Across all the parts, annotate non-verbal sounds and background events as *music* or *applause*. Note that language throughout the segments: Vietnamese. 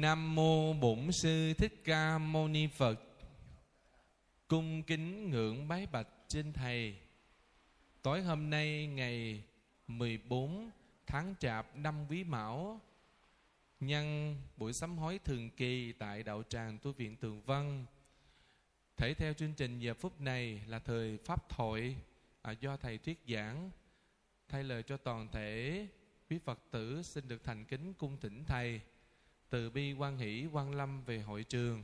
Nam mô Bổn sư Thích Ca Mâu Ni Phật. Cung kính ngưỡng bái bạch trên thầy. Tối hôm nay ngày 14 tháng Chạp năm Quý Mão nhân buổi sám hối thường kỳ tại đạo tràng tu viện Tường vân Thể theo chương trình giờ phút này là thời pháp thoại à, do thầy thuyết giảng thay lời cho toàn thể quý Phật tử xin được thành kính cung thỉnh thầy từ bi quan hỷ quan lâm về hội trường,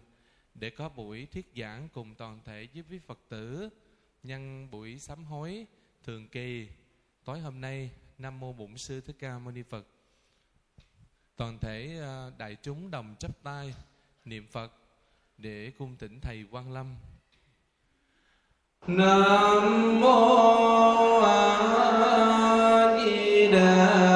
để có buổi thuyết giảng cùng toàn thể với Phật tử nhân buổi sám hối thường kỳ tối hôm nay, Nam mô Bổn sư Thích Ca Mâu Ni Phật. Toàn thể à, đại chúng đồng chắp tay niệm Phật để cung tỉnh thầy Quan Lâm. Nam mô A Di Đà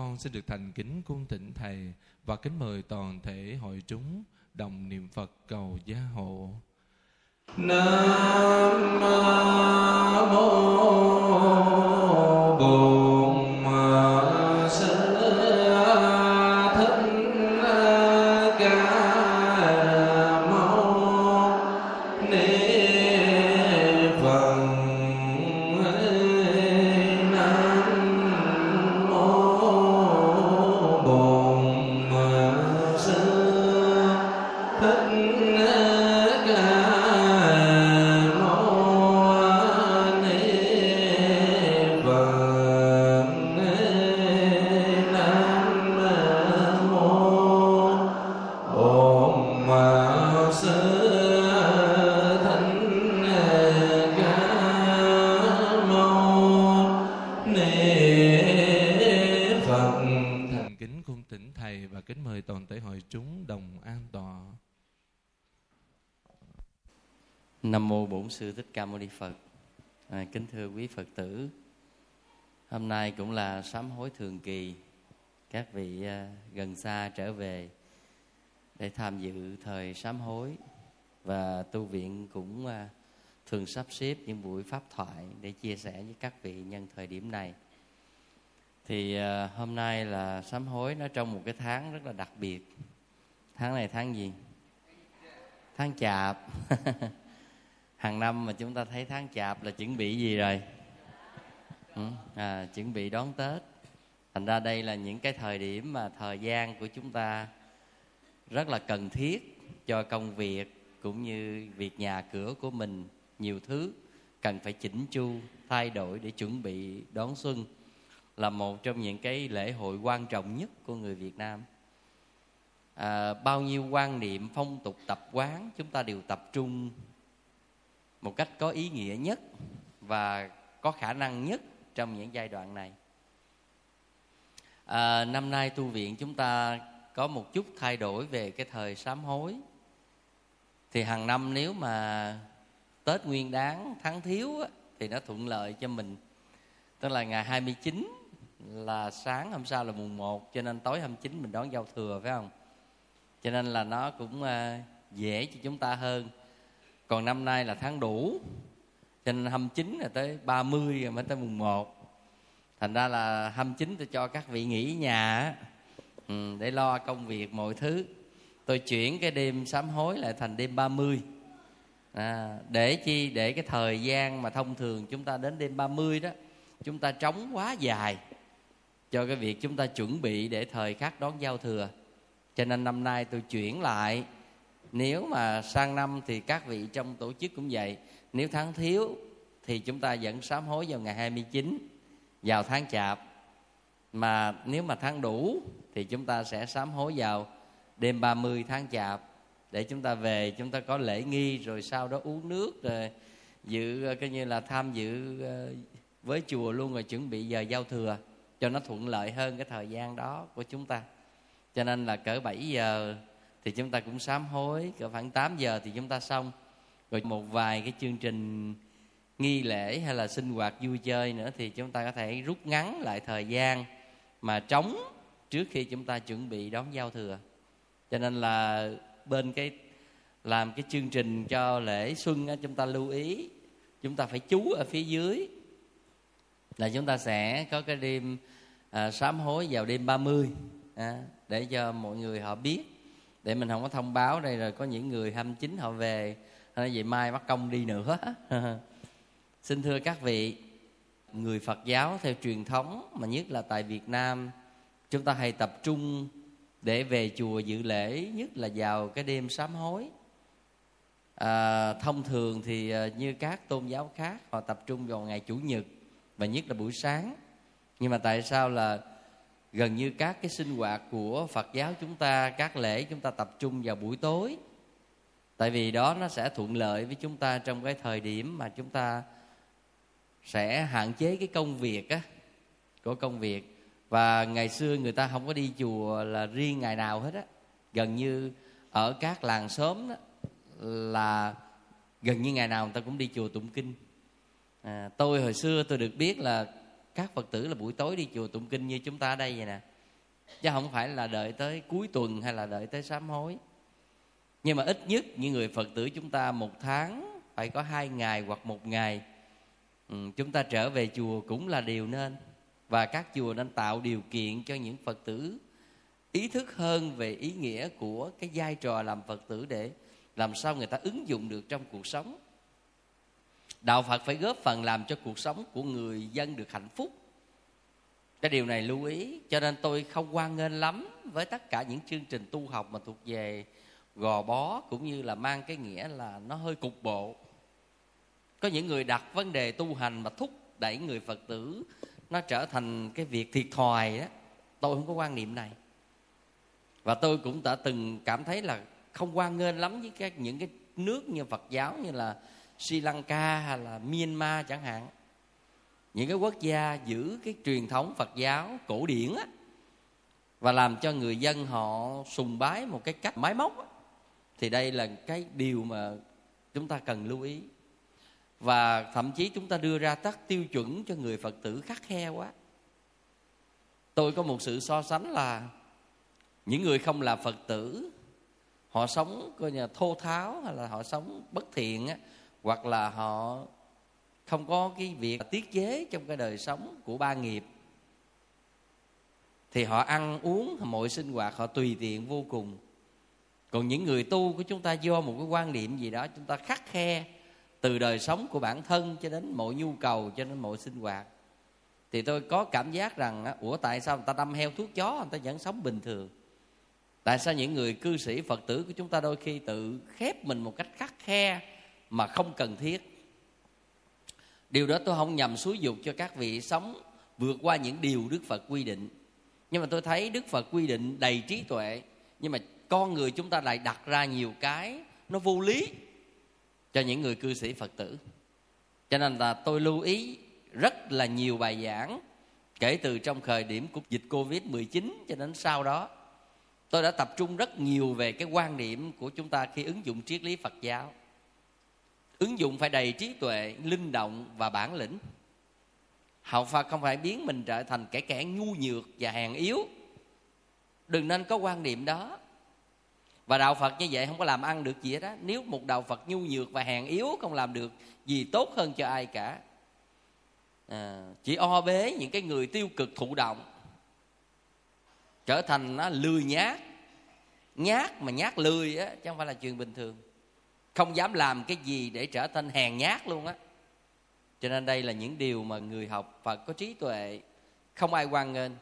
con xin được thành kính cung tịnh thầy và kính mời toàn thể hội chúng. Bổn sư Thích Ca Mâu Ni Phật. À, kính thưa quý Phật tử, hôm nay cũng là sám hối thường kỳ. Các vị à, gần xa trở về để tham dự thời sám hối và tu viện cũng à, thường sắp xếp những buổi pháp thoại để chia sẻ với các vị nhân thời điểm này. Thì à, hôm nay là sám hối nó trong một cái tháng rất là đặc biệt. Tháng này tháng gì? Tháng chạp. *laughs* hàng năm mà chúng ta thấy tháng chạp là chuẩn bị gì rồi? Ừ, à, chuẩn bị đón tết. Thành ra đây là những cái thời điểm mà thời gian của chúng ta rất là cần thiết cho công việc cũng như việc nhà cửa của mình. Nhiều thứ cần phải chỉnh chu thay đổi để chuẩn bị đón xuân là một trong những cái lễ hội quan trọng nhất của người Việt Nam. À, bao nhiêu quan niệm phong tục tập quán chúng ta đều tập trung một cách có ý nghĩa nhất và có khả năng nhất trong những giai đoạn này. À, năm nay tu viện chúng ta có một chút thay đổi về cái thời sám hối. Thì hàng năm nếu mà Tết Nguyên Đán tháng thiếu á, thì nó thuận lợi cho mình. Tức là ngày 29 là sáng hôm sau là mùng 1 cho nên tối 29 mình đón giao thừa phải không? Cho nên là nó cũng à, dễ cho chúng ta hơn còn năm nay là tháng đủ. Cho nên 29 là tới 30 rồi mới tới mùng 1 thành ra là 29 tôi cho các vị nghỉ nhà ừ, để lo công việc mọi thứ. Tôi chuyển cái đêm sám hối lại thành đêm 30 à, để chi? Để cái thời gian mà thông thường chúng ta đến đêm 30 đó chúng ta trống quá dài cho cái việc chúng ta chuẩn bị để thời khắc đón giao thừa. Cho nên năm nay tôi chuyển lại nếu mà sang năm thì các vị trong tổ chức cũng vậy. Nếu tháng thiếu thì chúng ta vẫn sám hối vào ngày 29 vào tháng chạp. Mà nếu mà tháng đủ thì chúng ta sẽ sám hối vào đêm 30 tháng chạp. Để chúng ta về, chúng ta có lễ nghi, rồi sau đó uống nước, rồi dự coi như là tham dự ờ, với chùa luôn rồi chuẩn bị giờ giao thừa, cho nó thuận lợi hơn cái thời gian đó của chúng ta. Cho nên là cỡ 7 giờ thì chúng ta cũng sám hối. Cỡ khoảng 8 giờ thì chúng ta xong. Rồi một vài cái chương trình nghi lễ hay là sinh hoạt vui chơi nữa thì chúng ta có thể rút ngắn lại thời gian mà trống trước khi chúng ta chuẩn bị đón giao thừa. Cho nên là bên cái làm cái chương trình cho lễ xuân đó, chúng ta lưu ý chúng ta phải chú ở phía dưới. Là chúng ta sẽ có cái đêm à, sám hối vào đêm 30 à, để cho mọi người họ biết để mình không có thông báo đây rồi có những người 29 họ về. Nói vậy mai bắt công đi nữa. *laughs* Xin thưa các vị người phật giáo theo truyền thống mà nhất là tại việt nam chúng ta hay tập trung để về chùa dự lễ nhất là vào cái đêm sám hối. À, thông thường thì à, như các tôn giáo khác họ tập trung vào ngày chủ nhật và nhất là buổi sáng. Nhưng mà tại sao là gần như các cái sinh hoạt của phật giáo chúng ta các lễ chúng ta tập trung vào buổi tối. Tại vì đó nó sẽ thuận lợi với chúng ta trong cái thời điểm mà chúng ta sẽ hạn chế cái công việc á của công việc. Và ngày xưa người ta không có đi chùa là riêng ngày nào hết á. Gần như ở các làng xóm đó là gần như ngày nào người ta cũng đi chùa tụng kinh. À, tôi hồi xưa tôi được biết là các phật tử là buổi tối đi chùa tụng kinh như chúng ta ở đây vậy nè. Chứ không phải là đợi tới cuối tuần hay là đợi tới sám hối. Nhưng mà ít nhất những người phật tử chúng ta một tháng phải có hai ngày hoặc một ngày ừ, chúng ta trở về chùa cũng là điều nên. Và các chùa nên tạo điều kiện cho những phật tử ý thức hơn về ý nghĩa của cái vai trò làm phật tử để làm sao người ta ứng dụng được trong cuộc sống đạo phật phải góp phần làm cho cuộc sống của người dân được hạnh phúc. Cái điều này lưu ý, cho nên tôi không quan nghênh lắm với tất cả những chương trình tu học mà thuộc về gò bó cũng như là mang cái nghĩa là nó hơi cục bộ. Có những người đặt vấn đề tu hành mà thúc đẩy người phật tử nó trở thành cái việc thiệt thòi đó tôi không có quan niệm này. Và tôi cũng đã từng cảm thấy là không quan nghênh lắm với các, những cái nước như Phật giáo như là Sri Lanka hay là Myanmar chẳng hạn. Những cái quốc gia giữ cái truyền thống Phật giáo cổ điển á và làm cho người dân họ sùng bái một cái cách máy móc á, thì đây là cái điều mà chúng ta cần lưu ý. Và thậm chí chúng ta đưa ra các tiêu chuẩn cho người phật tử khắc khe quá. Tôi có một sự so sánh là những người không là phật tử họ sống coi như thô tháo hay là họ sống bất thiện á hoặc là họ không có cái việc tiết chế trong cái đời sống của ba nghiệp, thì họ ăn uống mọi sinh hoạt họ tùy tiện vô cùng. Còn những người tu của chúng ta do một cái quan niệm gì đó, chúng ta khắc khe từ đời sống của bản thân cho đến mọi nhu cầu, cho đến mọi sinh hoạt, thì tôi có cảm giác rằng ủa, tại sao người ta đâm heo thuốc chó, người ta vẫn sống bình thường? Tại sao những người cư sĩ phật tử của chúng ta đôi khi tự khép mình một cách khắc khe mà không cần thiết. Điều đó tôi không nhằm xúi dục cho các vị sống vượt qua những điều đức phật quy định. Nhưng mà tôi thấy đức phật quy định đầy trí tuệ, nhưng mà con người chúng ta lại đặt ra nhiều cái nó vô lý cho những người cư sĩ phật tử. Cho nên là tôi lưu ý rất là nhiều bài giảng kể từ trong thời điểm của dịch covid 19 cho đến sau đó. Tôi đã tập trung rất nhiều về cái quan điểm của chúng ta khi ứng dụng triết lý phật giáo ứng dụng phải đầy trí tuệ linh động và bản lĩnh. Học phật không phải biến mình trở thành kẻ kẻ ngu nhược và hèn yếu. Đừng nên có quan niệm đó. Và đạo phật như vậy không có làm ăn được gì hết á. Nếu một đạo phật nhu nhược và hèn yếu không làm được gì tốt hơn cho ai cả. À, chỉ o bế những cái người tiêu cực thụ động trở thành nó lười nhát nhát mà nhát lười á chứ không phải là chuyện bình thường không dám làm cái gì để trở thành hèn nhát luôn á. Cho nên đây là những điều mà người học Phật có trí tuệ. Không ai quan nghênh.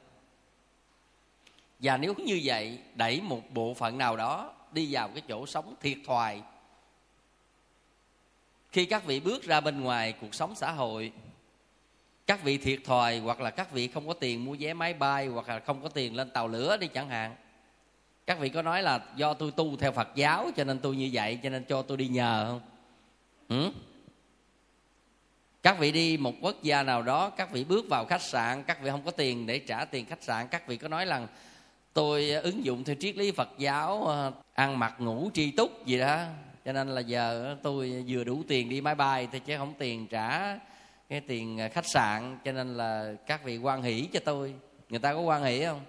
Và nếu như vậy, đẩy một bộ phận nào đó đi vào cái chỗ sống thiệt thòi. Khi các vị bước ra bên ngoài cuộc sống xã hội, các vị thiệt thòi hoặc là các vị không có tiền mua vé máy bay hoặc là không có tiền lên tàu lửa đi chẳng hạn các vị có nói là do tôi tu theo phật giáo, cho nên tôi như vậy, cho nên cho tôi đi nhờ không ừ? các vị đi một quốc gia nào đó, các vị bước vào khách sạn, các vị không có tiền để trả tiền khách sạn các vị có nói rằng, tôi ờ, ứng dụng theo triết lý phật giáo ờ, ăn mặc ngủ tri túc gì đó, cho nên là giờ ờ, tôi vừa đủ tiền đi máy bay thì chứ không tiền trả cái tiền khách sạn cho nên là các vị quan hỷ cho tôi người ta có quan hỷ không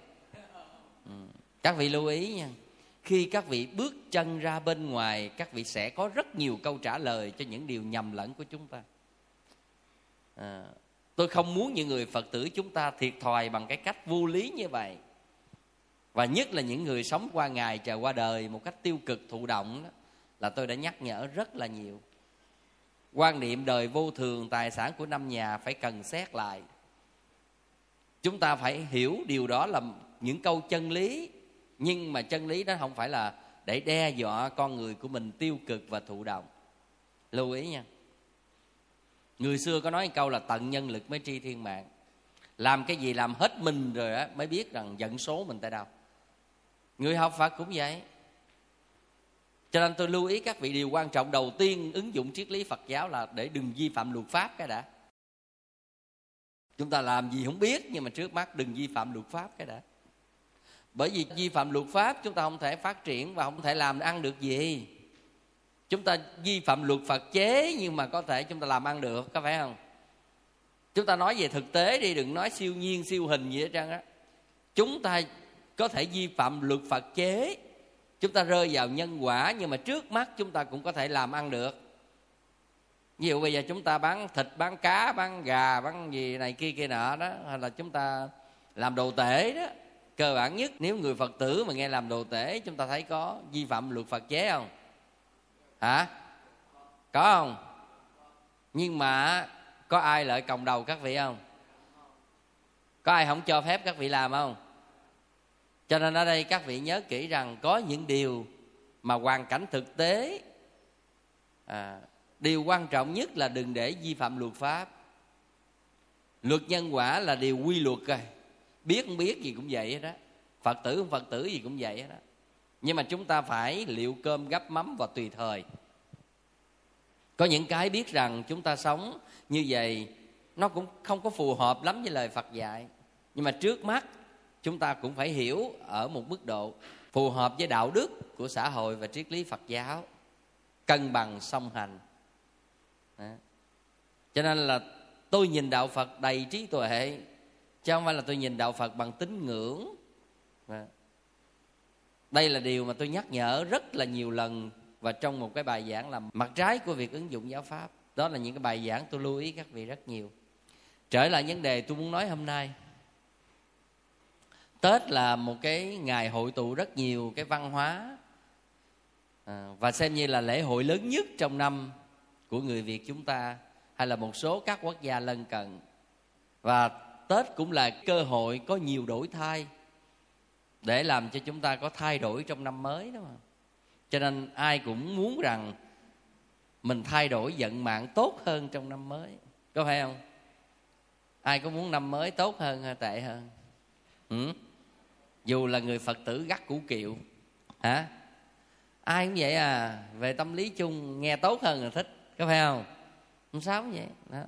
các vị lưu ý nha. Khi các vị bước chân ra bên ngoài các vị sẽ có rất nhiều câu trả lời cho những điều nhầm lẫn của chúng ta. À, tôi không muốn những người phật tử chúng ta thiệt thòi bằng cái cách vô lý như vậy. Và nhất là những người sống qua ngày chờ qua đời một cách tiêu cực thụ động đó là tôi đã nhắc nhở rất là nhiều. Quan niệm đời vô thường tài sản của năm nhà phải cần xét lại. Chúng ta phải hiểu điều đó là những câu chân lý nhưng mà chân lý đó không phải là để đe dọa con người của mình tiêu cực và thụ động. Lưu ý nha. Người xưa có nói một câu là tận nhân lực mới tri thiên mạng. Làm cái gì làm hết mình rồi á, mới biết rằng dẫn số mình tại đâu. Người học phật cũng vậy. Cho nên tôi lưu ý các vị điều quan trọng đầu tiên ứng dụng triết lý phật giáo là để đừng vi phạm luật pháp cái đã. Chúng ta làm gì không biết, nhưng mà trước mắt đừng vi phạm luật pháp cái đã bởi vì vi phạm luật pháp, chúng ta không thể phát triển và không thể làm ăn được gì. Chúng ta vi phạm luật phật chế, nhưng mà có thể chúng ta làm ăn được, có phải không? Chúng ta nói về thực tế đi, đừng nói siêu nhiên, siêu hình gì hết trơn á. Chúng ta có thể vi phạm luật phật chế. Chúng ta rơi vào nhân quả, nhưng mà trước mắt chúng ta cũng có thể làm ăn được. Ví dụ bây giờ chúng ta bán thịt, bán cá, bán gà, bán gì này kia kia nọ đó, hay là chúng ta làm đồ tể đó cơ bản nhất. Nếu người phật tử mà nghe làm đồ tể chúng ta thấy có vi phạm luật phật chế không? Hả? Có không? Nhưng mà có ai lợi cộng đầu các vị không? Có ai không cho phép các vị làm không? Cho nên ở đây các vị nhớ kỹ rằng có những điều mà hoàn cảnh thực tế à, điều quan trọng nhất là đừng để vi phạm luật pháp. Luật nhân quả là điều quy luật rồi biết không biết gì cũng vậy đó phật tử không phật tử gì cũng vậy đó nhưng mà chúng ta phải liệu cơm gắp mắm và tùy thời. Có những cái biết rằng chúng ta sống như vậy, nó cũng không có phù hợp lắm với lời phật dạy. Nhưng mà trước mắt, chúng ta cũng phải hiểu ở một mức độ phù hợp với đạo đức của xã hội và triết lý phật giáo. Cân bằng song hành. Đó. cho nên là tôi nhìn đạo phật đầy trí tuệ chứ không phải là tôi nhìn đạo phật bằng tín ngưỡng. Dạ. Đây là điều mà tôi nhắc nhở rất là nhiều lần và trong một cái bài giảng là mặt trái của việc ứng dụng giáo pháp. Đó là những cái bài giảng tôi lưu ý các vị rất nhiều. Trở lại vấn đề tôi muốn nói hôm nay. Tết là một cái ngày hội tụ rất nhiều cái văn hóa à, và xem như là lễ hội lớn nhất trong năm của người việt chúng ta hay là một số các quốc gia lân cận. Và tết cũng là cơ hội có nhiều đổi thay để làm cho chúng ta có thay đổi trong năm mới đó mà. cho nên ai cũng muốn rằng mình thay đổi vận mạng tốt hơn trong năm mới. Có phải không? Ai có muốn năm mới tốt hơn hay tệ hơn? Ừ? dù là người phật tử gắt củ kiệu. Hả? Ai cũng vậy à về tâm lý chung, nghe tốt hơn là thích. Có phải không? Không sao vậy. Đó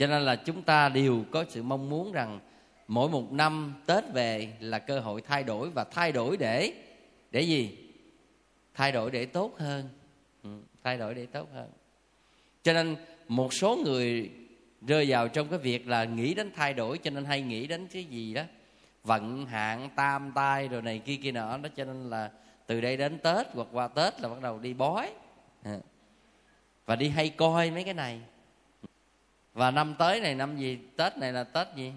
cho nên là chúng ta đều có sự mong muốn rằng mỗi một năm tết về là cơ hội thay đổi và thay đổi để để gì? Thay đổi để tốt hơn. Ừ, thay đổi để tốt hơn. Cho nên một số người rơi vào trong cái việc là nghĩ đến thay đổi cho nên hay nghĩ đến cái gì đó? Vận hạn tam tai rồi này kia kia nọ đó. Cho nên là từ đây đến tết hoặc qua tết là bắt đầu đi bói. À. và đi hay coi mấy cái này và năm tới này, năm gì? Tết này là tết gì?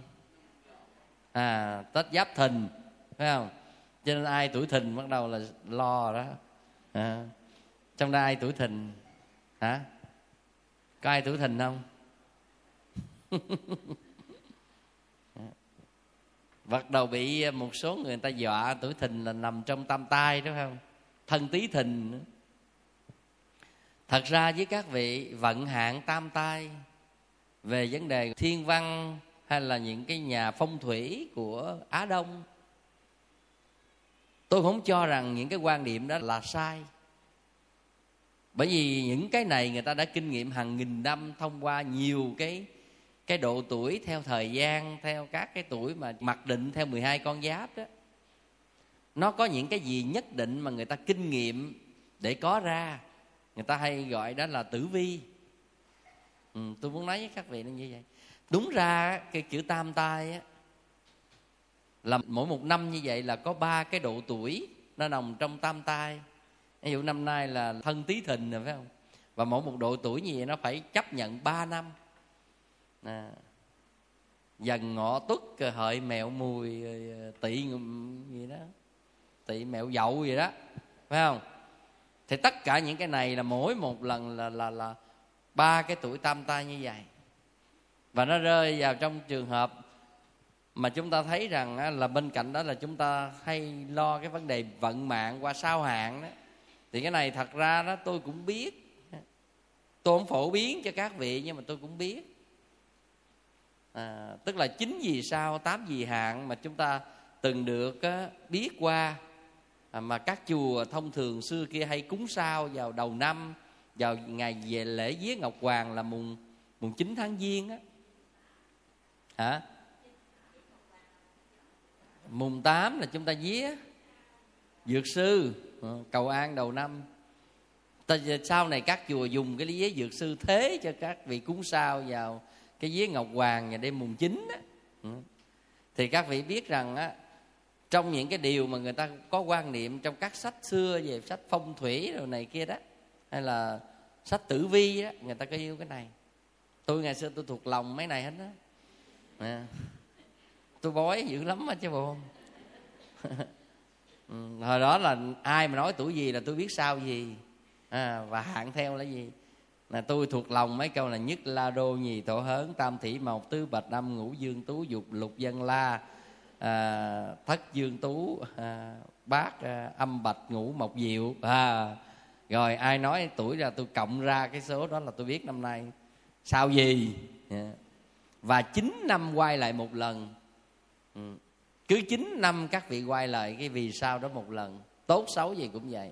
À tết giáp thìn, phải không? Cho nên ai tuổi thìn bắt đầu là lo đó. À. trong đây ai tuổi thìn? Hả? Có ai tuổi thìn không? *laughs* Bắt đầu bị một số người ta dọa tuổi thìn là nằm trong tam tai đúng không? Thân tí thìn thật ra với các vị vận hạn tam tai về vấn đề thiên văn hay là những cái nhà phong thủy của á đông, tôi không cho rằng những cái quan điểm đó là sai. Bởi vì những cái này người ta đã kinh nghiệm hàng nghìn năm thông qua nhiều cái cái độ tuổi theo thời gian, theo các cái tuổi mà mặc định theo 12 con giáp đó. Nó có những cái gì nhất định mà người ta kinh nghiệm để có ra, người ta hay gọi đó là tử vi ừ, tôi muốn nói với các vị nó như vậy. Đúng ra cái chữ tam tai á là mỗi một năm như vậy là có ba cái độ tuổi nó nằm trong tam tai. Ví dụ năm nay là thân tí thìn rồi phải không? Và mỗi một độ tuổi như vậy nó phải chấp nhận 3 năm. À, dần ngọ tuất hợi mẹo mùi à, tỵ gì đó. Tỵ mẹo dậu gì đó phải không? Thì tất cả những cái này là mỗi một lần là là là ba cái tuổi tam tai như vậy. Và nó rơi vào trong trường hợp mà chúng ta thấy rằng là bên cạnh đó là chúng ta hay lo cái vấn đề vận mạng qua sao hạn đó. Thì cái này thật ra đó tôi cũng biết. Tôi không phổ biến cho các vị nhưng mà tôi cũng biết. À, tức là chín gì sao tám gì hạn mà chúng ta từng được biết qua à, mà các chùa thông thường xưa kia hay cúng sao vào đầu năm vào ngày về lễ vía ngọc hoàng là mùng mùng 9 tháng giêng á. Hả? Mùng 8 là chúng ta vía. Dược sư ờ, cầu an đầu năm. Ta, sau này các chùa dùng cái lý dược sư thế cho các vị cúng sao vào cái vía ngọc hoàng ngày đêm mùng 9 á. Ừ. Thì các vị biết rằng á trong những cái điều mà người ta có quan niệm trong các sách xưa về sách phong thủy rồi này kia đó hay là sách tử vi đó người ta có yêu cái này. Tôi ngày xưa tôi thuộc lòng mấy này hết đó à. tôi bói dữ lắm á chứ bộ. *laughs* Ừ, hồi đó là ai mà nói tuổi gì là tôi biết sao gì. À, và hạn theo là gì? Là tôi thuộc lòng mấy câu là nhất la đô nhì tổ hớn tam thủy mộc tứ bạch năm ngũ dương tú dục lục dân la à, thất dương tú à, bát à, âm bạch ngũ mộc diệu à, rồi ai nói tuổi ra tôi cộng ra cái số đó là tôi biết năm nay. Sao gì? Và chín năm quay lại một lần. Ừ. Cứ chín năm các vị quay lại cái vì sao đó một lần. Tốt xấu gì cũng vậy.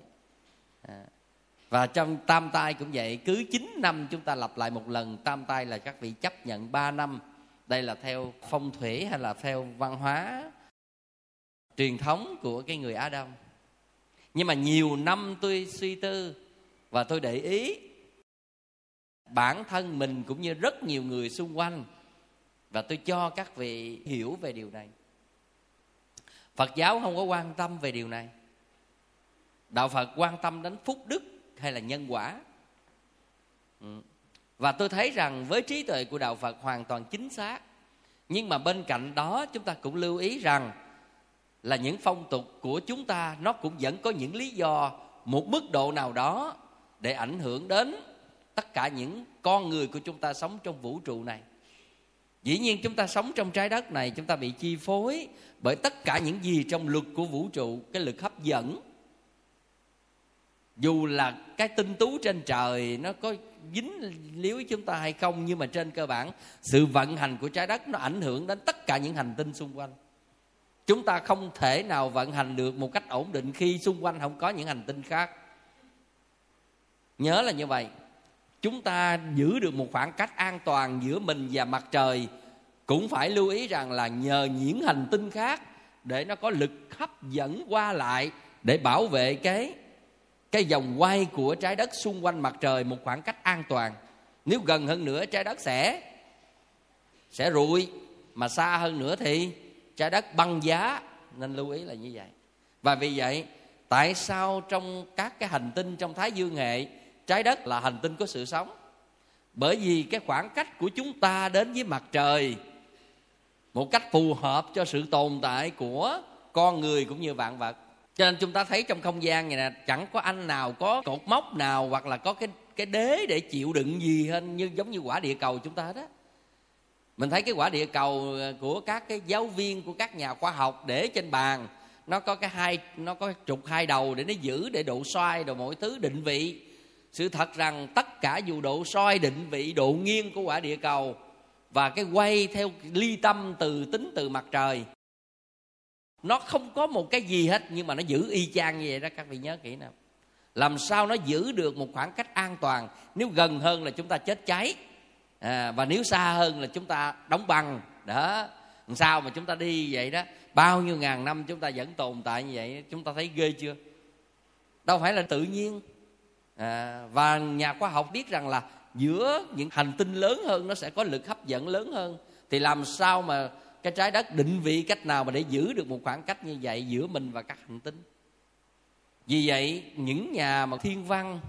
Và trong tam tai cũng vậy. Cứ chín năm chúng ta lặp lại một lần. Tam tai là các vị chấp nhận ba năm. Đây là theo phong thủy hay là theo văn hóa truyền thống của cái người á đông? Nhưng mà nhiều năm tôi suy tư và tôi để ý, bản thân mình cũng như rất nhiều người xung quanh. Và tôi cho các vị hiểu về điều này. Phật giáo không có quan tâm về điều này. Đạo phật quan tâm đến phúc đức hay là nhân quả? Ừ. Và tôi thấy rằng với trí tuệ của đạo phật hoàn toàn chính xác. Nhưng mà bên cạnh đó, chúng ta cũng lưu ý rằng là những phong tục của chúng ta, nó cũng vẫn có những lý do, một mức độ nào đó để ảnh hưởng đến tất cả những con người của chúng ta sống trong vũ trụ này. Dĩ nhiên chúng ta sống trong trái đất này, chúng ta bị chi phối bởi tất cả những gì trong luật của vũ trụ, cái lực hấp dẫn. Dù là cái tinh tú trên trời, nó có dính líu chúng ta hay không, nhưng mà trên cơ bản, sự vận hành của trái đất nó ảnh hưởng đến tất cả những hành tinh xung quanh chúng ta không thể nào vận hành được một cách ổn định khi xung quanh không có những hành tinh khác. Nhớ là như vậy, chúng ta giữ được một khoảng cách an toàn giữa mình và mặt trời. Cũng phải lưu ý rằng là nhờ những hành tinh khác để nó có lực hấp dẫn qua lại để bảo vệ cái cái vòng quay của trái đất xung quanh mặt trời một khoảng cách an toàn. Nếu gần hơn nữa trái đất sẽ sẽ rụi, mà xa hơn nữa thì trái đất băng giá, nên lưu ý là như vậy. Và vì vậy, tại sao trong các cái hành tinh trong thái dương hệ trái đất là hành tinh có sự sống? Bởi vì cái khoảng cách của chúng ta đến với mặt trời một cách phù hợp cho sự tồn tại của con người cũng như vạn vật. Cho nên chúng ta thấy trong không gian này nè, chẳng có anh nào, có cột mốc nào hoặc là có cái cái đế để chịu đựng gì hơn như, giống như quả địa cầu chúng ta hết á mình thấy cái quả địa cầu ờ, của các cái giáo viên của các nhà khoa học để trên bàn, nó có cái hai, nó có trục hai đầu để nó giữ để độ xoay đồ mọi thứ định vị. Sự thật rằng tất cả dù độ xoay định vị, độ nghiêng của quả địa cầu và cái quay theo ly tâm từ tính từ mặt trời, nó không có một cái gì hết, nhưng mà nó giữ y chang như vậy đó, các vị nhớ kỹ nào. Làm sao nó giữ được một khoảng cách an toàn? Nếu gần hơn là chúng ta chết cháy à, và nếu xa hơn là chúng ta đóng băng. Đó làm sao mà chúng ta đi vậy đó? Bao nhiêu ngàn năm chúng ta vẫn tồn tại như vậy chúng ta thấy ghê chưa? Đâu phải là tự nhiên. À, và nhà khoa học biết rằng là giữa những hành tinh lớn hơn nó sẽ có lực hấp dẫn lớn hơn. Thì làm sao mà cái trái đất định vị cách nào mà để giữ được một khoảng cách như vậy giữa mình và các hành tinh? Vì vậy những nhà mà thiên văn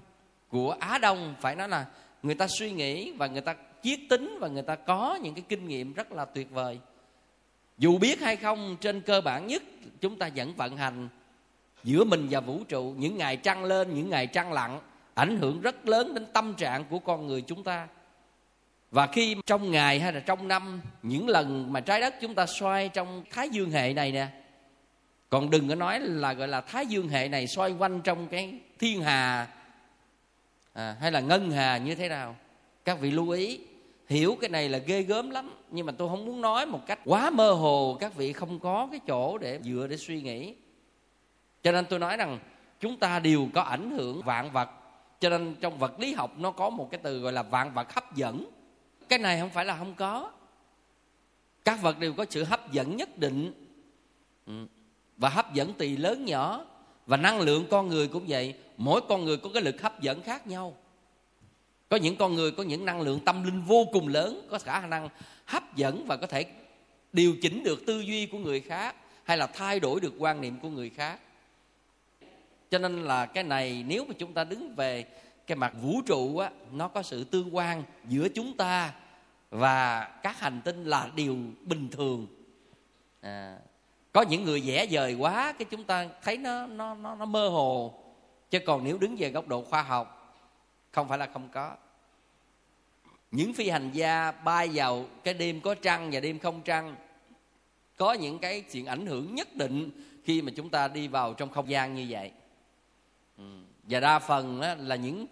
của á đông phải nói là người ta suy nghĩ và người ta chiết tính và người ta có những cái kinh nghiệm rất là tuyệt vời. Dù biết hay không trên cơ bản nhất chúng ta vẫn vận hành giữa mình và vũ trụ. Những ngày trăng lên những ngày trăng lặn ảnh hưởng rất lớn đến tâm trạng của con người chúng ta. Và khi trong ngày hay là trong năm những lần mà trái đất chúng ta xoay trong thái dương hệ này nè còn đừng có nói là gọi là thái dương hệ này xoay quanh trong cái thiên hà à, hay là ngân hà như thế nào các vị lưu ý hiểu cái này là ghê gớm lắm, nhưng mà tôi không muốn nói một cách quá mơ hồ các vị không có cái chỗ để dựa để suy nghĩ. Cho nên tôi nói rằng, chúng ta đều có ảnh hưởng vạn vật. Cho nên trong vật lý học nó có một cái từ gọi là vạn vật hấp dẫn. Cái này không phải là không có. Các vật đều có sự hấp dẫn nhất định. Ừ. Và hấp dẫn tùy lớn nhỏ. Và năng lượng con người cũng vậy. Mỗi con người có cái lực hấp dẫn khác nhau có những con người có những năng lượng tâm linh vô cùng lớn có khả năng hấp dẫn và có thể điều chỉnh được tư duy của người khác hay là thay đổi được quan niệm của người khác. Cho nên là cái này nếu mà chúng ta đứng về cái mặt vũ trụ á nó có sự tương quan giữa chúng ta và các hành tinh là điều bình thường. À, có những người dễ dời quá cái chúng ta thấy nó nó nó nó mơ hồ. Chứ còn nếu đứng về góc độ khoa học không phải là không có. Những phi hành gia bay vào cái đêm có trăng và đêm không trăng, có những cái chuyện ảnh hưởng nhất định khi mà chúng ta đi vào trong không gian như vậy. Ừ. Và đa phần là những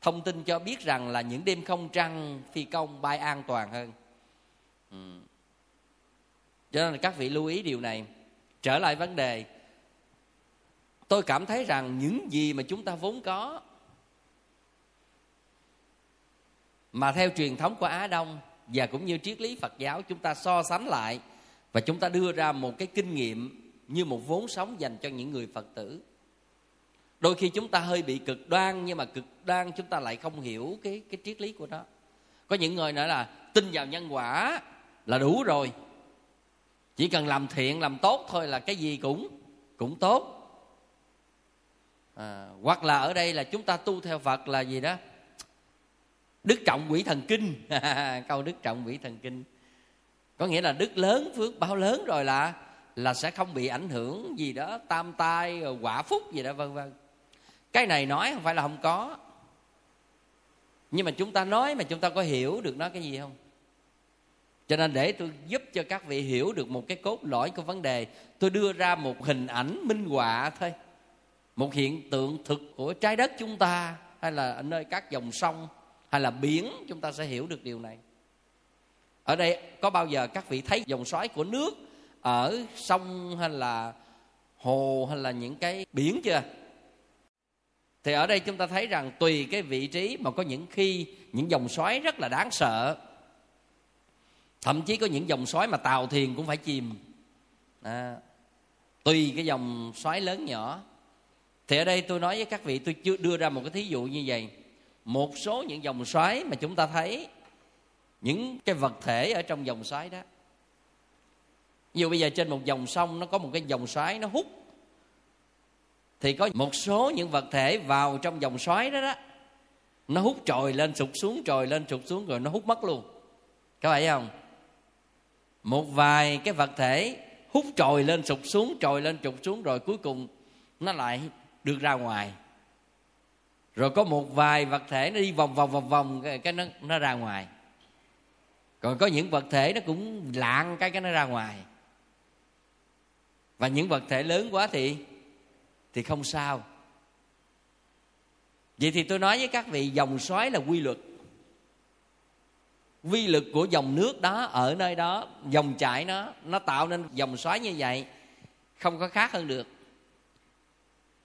thông tin cho biết rằng là những đêm không trăng phi công bay an toàn hơn. Ừ. Cho nên là các vị lưu ý điều này. Trở lại vấn đề, tôi cảm thấy rằng những gì mà chúng ta vốn có mà theo truyền thống của á đông và cũng như triết lý phật giáo chúng ta so sánh lại và chúng ta đưa ra một cái kinh nghiệm như một vốn sống dành cho những người phật tử. Đôi khi chúng ta hơi bị cực đoan nhưng mà cực đoan chúng ta lại không hiểu cái cái triết lý của nó. Có những người nói là tin vào nhân quả là đủ rồi. Chỉ cần làm thiện làm tốt thôi là cái gì cũng cũng tốt. À, hoặc là ở đây là chúng ta tu theo phật là gì đó? Đức trọng quỷ thần kinh. *laughs* Câu đức trọng quỷ thần kinh. Có nghĩa là đức lớn, phước bao lớn rồi là là sẽ không bị ảnh hưởng gì đó, tam tai, quả phúc gì đó, vân vân. Cái này nói không phải là không có. Nhưng mà chúng ta nói mà chúng ta có hiểu được nó cái gì không? Cho nên để tôi giúp cho các vị hiểu được một cái cốt lõi của vấn đề, tôi đưa ra một hình ảnh minh họa thôi. Một hiện tượng thực của trái đất chúng ta hay là ở nơi các dòng sông hay là biển chúng ta sẽ hiểu được điều này. Ở đây có bao giờ các vị thấy dòng xoáy của nước ở sông hay là hồ hay là những cái biển chưa? Thì ở đây chúng ta thấy rằng tùy cái vị trí mà có những khi những dòng xoáy rất là đáng sợ. Thậm chí có những dòng xoáy mà tàu thuyền cũng phải chìm. À, tùy cái dòng xoáy lớn nhỏ. Thì ở đây tôi nói với các vị tôi chưa đưa ra một cái thí dụ như vậy một số những dòng xoáy mà chúng ta thấy, những cái vật thể ở trong dòng xoáy đó. Ví dụ bây giờ trên một dòng sông nó có một cái dòng xoáy nó hút, thì có một số những vật thể vào trong dòng xoáy đó đó, nó hút trồi lên, sụt xuống, trồi lên, sụt xuống rồi nó hút mất luôn. Các bạn thấy không? Một vài cái vật thể hút trồi lên, sụt xuống, trồi lên, sụt xuống rồi cuối cùng nó lại được ra ngoài rồi có một vài vật thể nó đi vòng vòng vòng vòng cái, cái nó nó ra ngoài. Còn có những vật thể nó cũng lạng cái cái nó ra ngoài. Và những vật thể lớn quá thì thì không sao. Vậy thì tôi nói với các vị dòng xoáy là quy luật. Quy lực của dòng nước đó ở nơi đó dòng chảy nó nó tạo nên dòng xoáy như vậy không có khác hơn được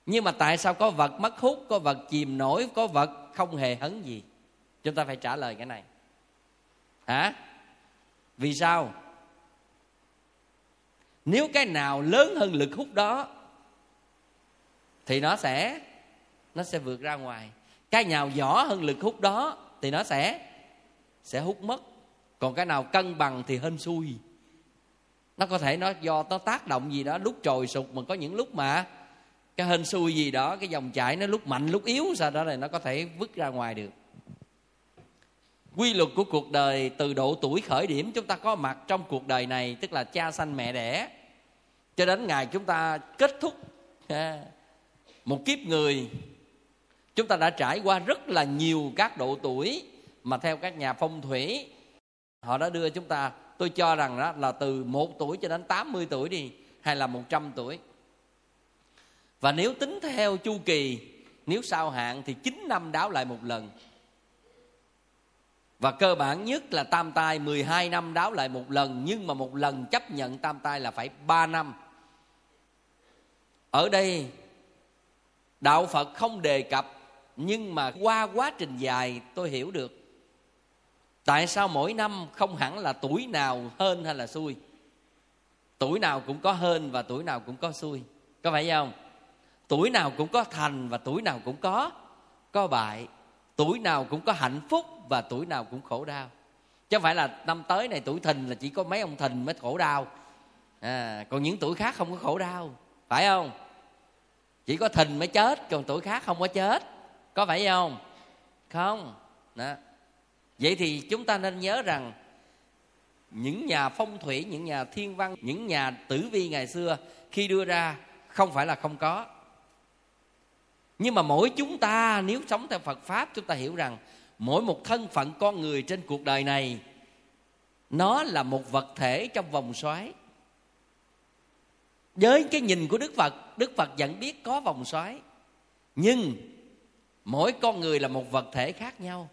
nhưng mà tại sao có vật mất hút, có vật chìm nổi, có vật không hề hấn gì? Chúng ta phải trả lời cái này. Hả? Vì sao? Nếu cái nào lớn hơn lực hút đó, thì nó sẽ nó sẽ vượt ra ngoài. Cái nào nhỏ hơn lực hút đó, thì nó sẽ sẽ hút mất. Còn cái nào cân bằng thì hên xui. Nó có thể nó do nó tác động gì đó, lúc trồi sụt mà có những lúc mà cái hên xui gì đó, cái dòng chảy nó lúc mạnh, lúc yếu, sao đó là nó có thể vứt ra ngoài được. Quy luật của cuộc đời từ độ tuổi khởi điểm chúng ta có mặt trong cuộc đời này, tức là cha sanh mẹ đẻ. Cho đến ngày chúng ta kết thúc một kiếp người, chúng ta đã trải qua rất là nhiều các độ tuổi mà theo các nhà phong thủy. Họ đã đưa chúng ta, tôi cho rằng đó là từ một tuổi cho đến 80 tuổi đi, hay là 100 tuổi và nếu tính theo chu kỳ, nếu sao hạn thì 9 năm đáo lại một lần. Và cơ bản nhất là tam tai 12 năm đáo lại một lần, Nhưng mà một lần chấp nhận tam tai là phải 3 năm. Ở đây, Đạo Phật không đề cập, Nhưng mà qua quá trình dài tôi hiểu được. Tại sao mỗi năm không hẳn là tuổi nào hơn hay là xui? Tuổi nào cũng có hơn và tuổi nào cũng có xui. Có phải không? Tuổi nào cũng có thành và tuổi nào cũng có Có bại. Tuổi nào cũng có hạnh phúc và tuổi nào cũng khổ đau. Chứ không phải là năm tới này tuổi thìn là chỉ có mấy ông thìn mới khổ đau. À, còn những tuổi khác không có khổ đau. Phải không? Chỉ có thìn mới chết còn tuổi khác không có chết. Có phải không? Không. Đó. vậy thì chúng ta nên nhớ rằng những nhà phong thủy những nhà thiên văn những nhà tử vi ngày xưa khi đưa ra không phải là không có nhưng mà mỗi chúng ta nếu sống theo phật pháp chúng ta hiểu rằng mỗi một thân phận con người trên cuộc đời này nó là một vật thể trong vòng xoáy. Với cái nhìn của đức phật đức phật vẫn biết có vòng xoáy. Nhưng mỗi con người là một vật thể khác nhau.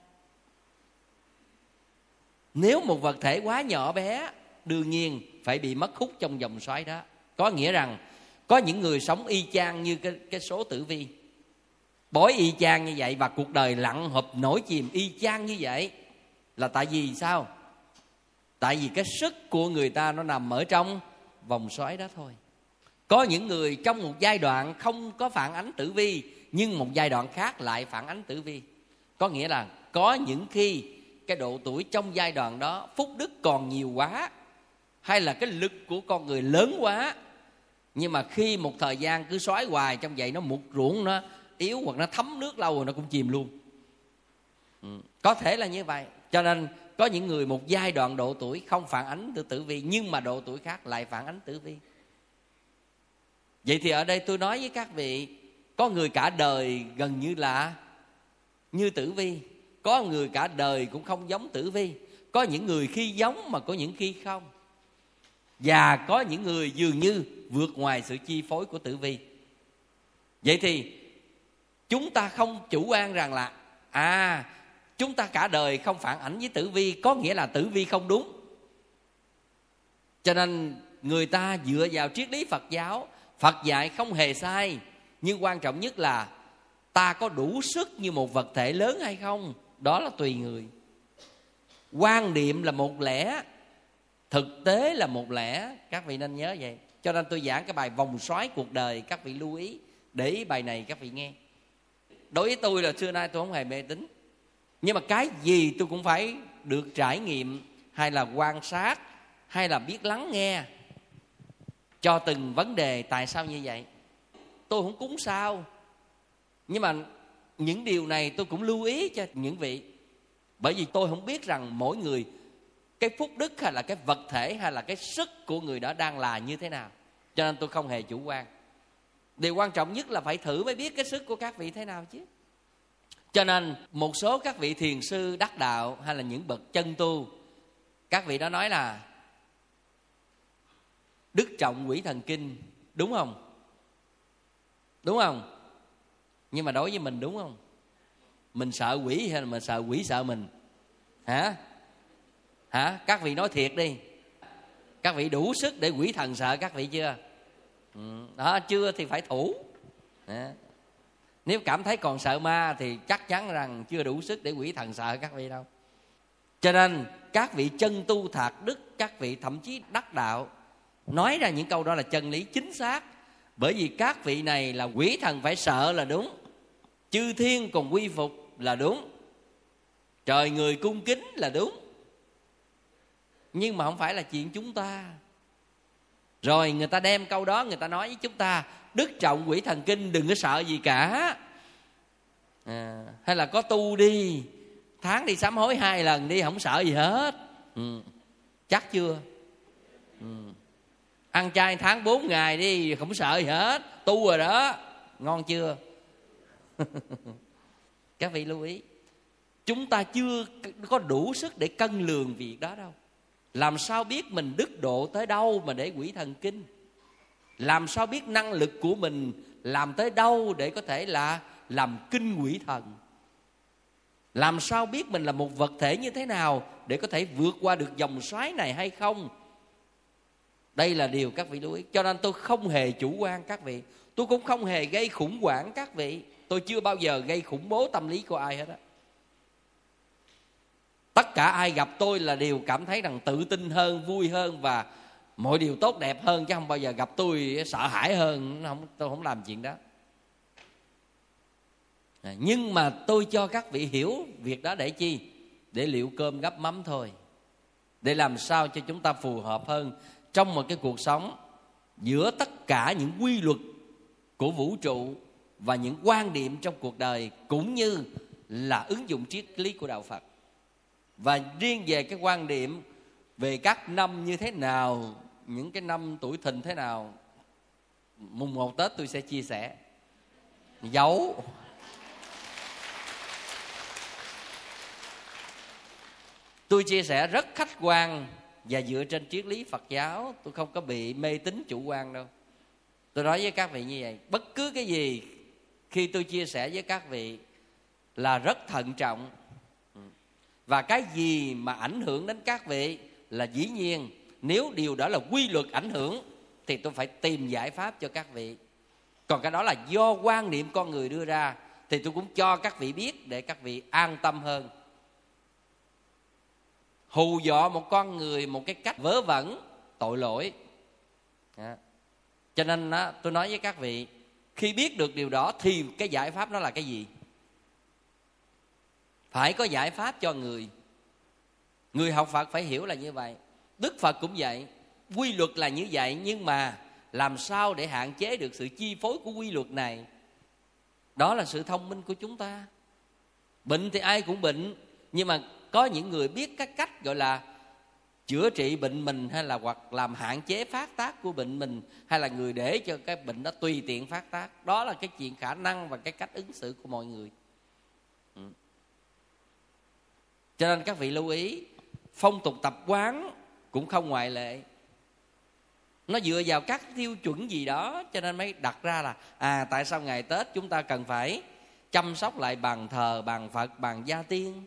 Nếu một vật thể quá nhỏ bé đương nhiên phải bị mất hút trong vòng xoáy đó. Có nghĩa rằng có những người sống y chang như cái, cái số tử vi bói y chang như vậy và cuộc đời lặng hợp nổi chìm y chang như vậy là tại vì sao? Tại vì cái sức của người ta nó nằm ở trong vòng xoáy đó thôi. Có những người trong một giai đoạn không có phản ánh tử vi, nhưng một giai đoạn khác lại phản ánh tử vi. Có nghĩa là có những khi cái độ tuổi trong giai đoạn đó phúc đức còn nhiều quá, hay là cái lực của con người lớn quá, nhưng mà khi một thời gian cứ xoáy hoài trong vậy nó mục ruộng nó yếu hoặc nó thấm nước lâu rồi nó cũng chìm luôn. Ừ. có thể là như vậy. Cho nên có những người một giai đoạn độ tuổi không phản ánh từ tử vi, nhưng mà độ tuổi khác lại phản ánh tử vi. Vậy thì ở đây tôi nói với các vị, có người cả đời gần như là như tử vi, có người cả đời cũng không giống tử vi. Có những người khi giống mà có những khi không. Và có những người dường như vượt ngoài sự chi phối của tử vi. Vậy thì chúng ta không chủ quan rằng là à chúng ta cả đời không phản ảnh với tử vi, có nghĩa là tử vi không đúng. Cho nên người ta dựa vào triết lý phật giáo, phật dạy không hề sai, nhưng quan trọng nhất là ta có đủ sức như một vật thể lớn hay không, đó là tùy người. Quan niệm là một lẽ, thực tế là một lẽ, các vị nên nhớ vậy. Cho nên tôi giảng cái bài vòng xoáy cuộc đời, các vị lưu ý, để ý bài này các vị nghe đối với tôi là xưa nay tôi không hề mê tín. Nhưng mà cái gì tôi cũng phải được trải nghiệm, hay là quan sát, hay là biết lắng nghe cho từng vấn đề tại sao như vậy. Tôi không cúng sao. Nhưng mà những điều này tôi cũng lưu ý cho những vị. Bởi vì tôi không biết rằng mỗi người, cái phúc đức hay là cái vật thể hay là cái sức của người đó đang là như thế nào. Cho nên tôi không hề chủ quan điều quan trọng nhất là phải thử mới biết cái sức của các vị thế nào chứ. Cho nên, một số các vị thiền sư đắc đạo hay là những bậc chân tu, các vị đó nói là đức trọng quỷ thần kinh, đúng không? Đúng không? Nhưng mà đối với mình đúng không? Mình sợ quỷ hay là mình sợ quỷ sợ mình? Hả? Hả? Các vị nói thiệt đi. Các vị đủ sức để quỷ thần sợ các vị chưa. Ừ, đó, chưa thì phải thủ. Đó. nếu cảm thấy còn sợ ma thì chắc chắn rằng chưa đủ sức để quỷ thần sợ các vị đâu. Cho nên, các vị chân tu thạc đức, các vị thậm chí đắc đạo, nói ra những câu đó là chân lý chính xác. Bởi vì các vị này là quỷ thần phải sợ là đúng, chư thiên còn quy phục là đúng, trời người cung kính là đúng. Nhưng mà không phải là chuyện chúng ta rồi người ta đem câu đó người ta nói với chúng ta đức trọng quỷ thần kinh đừng có sợ gì cả. À, hay là có tu đi tháng đi sám hối hai lần đi không sợ gì hết. Ừ. chắc chưa? Ừ. ăn chay tháng 4 ngày đi không sợ gì hết. Tu rồi đó. Ngon chưa? *laughs* Các vị lưu ý chúng ta chưa có đủ sức để cân lường việc đó đâu làm sao biết mình đức độ tới đâu mà để quỷ thần kinh? Làm sao biết năng lực của mình làm tới đâu để có thể là làm kinh quỷ thần? Làm sao biết mình là một vật thể như thế nào để có thể vượt qua được dòng xoáy này hay không? Đây là điều các vị lưu ý. Cho nên tôi không hề chủ quan các vị. Tôi cũng không hề gây khủng hoảng các vị. Tôi chưa bao giờ gây khủng bố tâm lý của ai hết á tất cả ai gặp tôi là đều cảm thấy rằng tự tin hơn vui hơn và mọi điều tốt đẹp hơn chứ không bao giờ gặp tôi sợ hãi hơn. Không tôi không làm chuyện đó. À, nhưng mà tôi cho các vị hiểu việc đó để chi? Để liệu cơm gấp mắm thôi. Để làm sao cho chúng ta phù hợp hơn trong một cái cuộc sống giữa tất cả những quy luật của vũ trụ và những quan điểm trong cuộc đời cũng như là ứng dụng triết lý của đạo Phật và riêng về cái quan điểm về các năm như thế nào, những cái năm tuổi thìn thế nào, mùng một tết tôi sẽ chia sẻ. Giấu tôi chia sẻ rất khách quan và dựa trên triết lý phật giáo. Tôi không có bị mê tín chủ quan đâu. Tôi nói với các vị như vậy, bất cứ cái gì khi tôi chia sẻ với các vị là rất thận trọng và cái gì mà ảnh hưởng đến các vị là dĩ nhiên nếu điều đó là quy luật ảnh hưởng thì tôi phải tìm giải pháp cho các vị. Còn cái đó là do quan niệm con người đưa ra thì tôi cũng cho các vị biết để các vị an tâm hơn. Hù dọ một con người một cái cách vớ vẩn tội lỗi. À. cho nên đó, tôi nói với các vị khi biết được điều đó thì cái giải pháp nó là cái gì? Phải có giải pháp cho người. Người học phật phải hiểu là như vậy. Đức phật cũng vậy. Quy luật là như vậy, nhưng mà làm sao để hạn chế được sự chi phối của quy luật này? Đó là sự thông minh của chúng ta. Bệnh thì ai cũng bệnh, nhưng mà có những người biết các cách gọi là chữa trị bệnh mình hay là hoặc làm hạn chế phát tác của bệnh mình hay là người để cho cái bệnh đó tùy tiện phát tác. Đó là cái chuyện khả năng và cái cách ứng xử của mọi người ừ cho nên các vị lưu ý, phong tục tập quán cũng không ngoại lệ. Nó dựa vào các tiêu chuẩn gì đó, cho nên mới đặt ra là à tại sao ngày tết chúng ta cần phải chăm sóc lại bàn thờ, bàn phật, bàn gia tiên?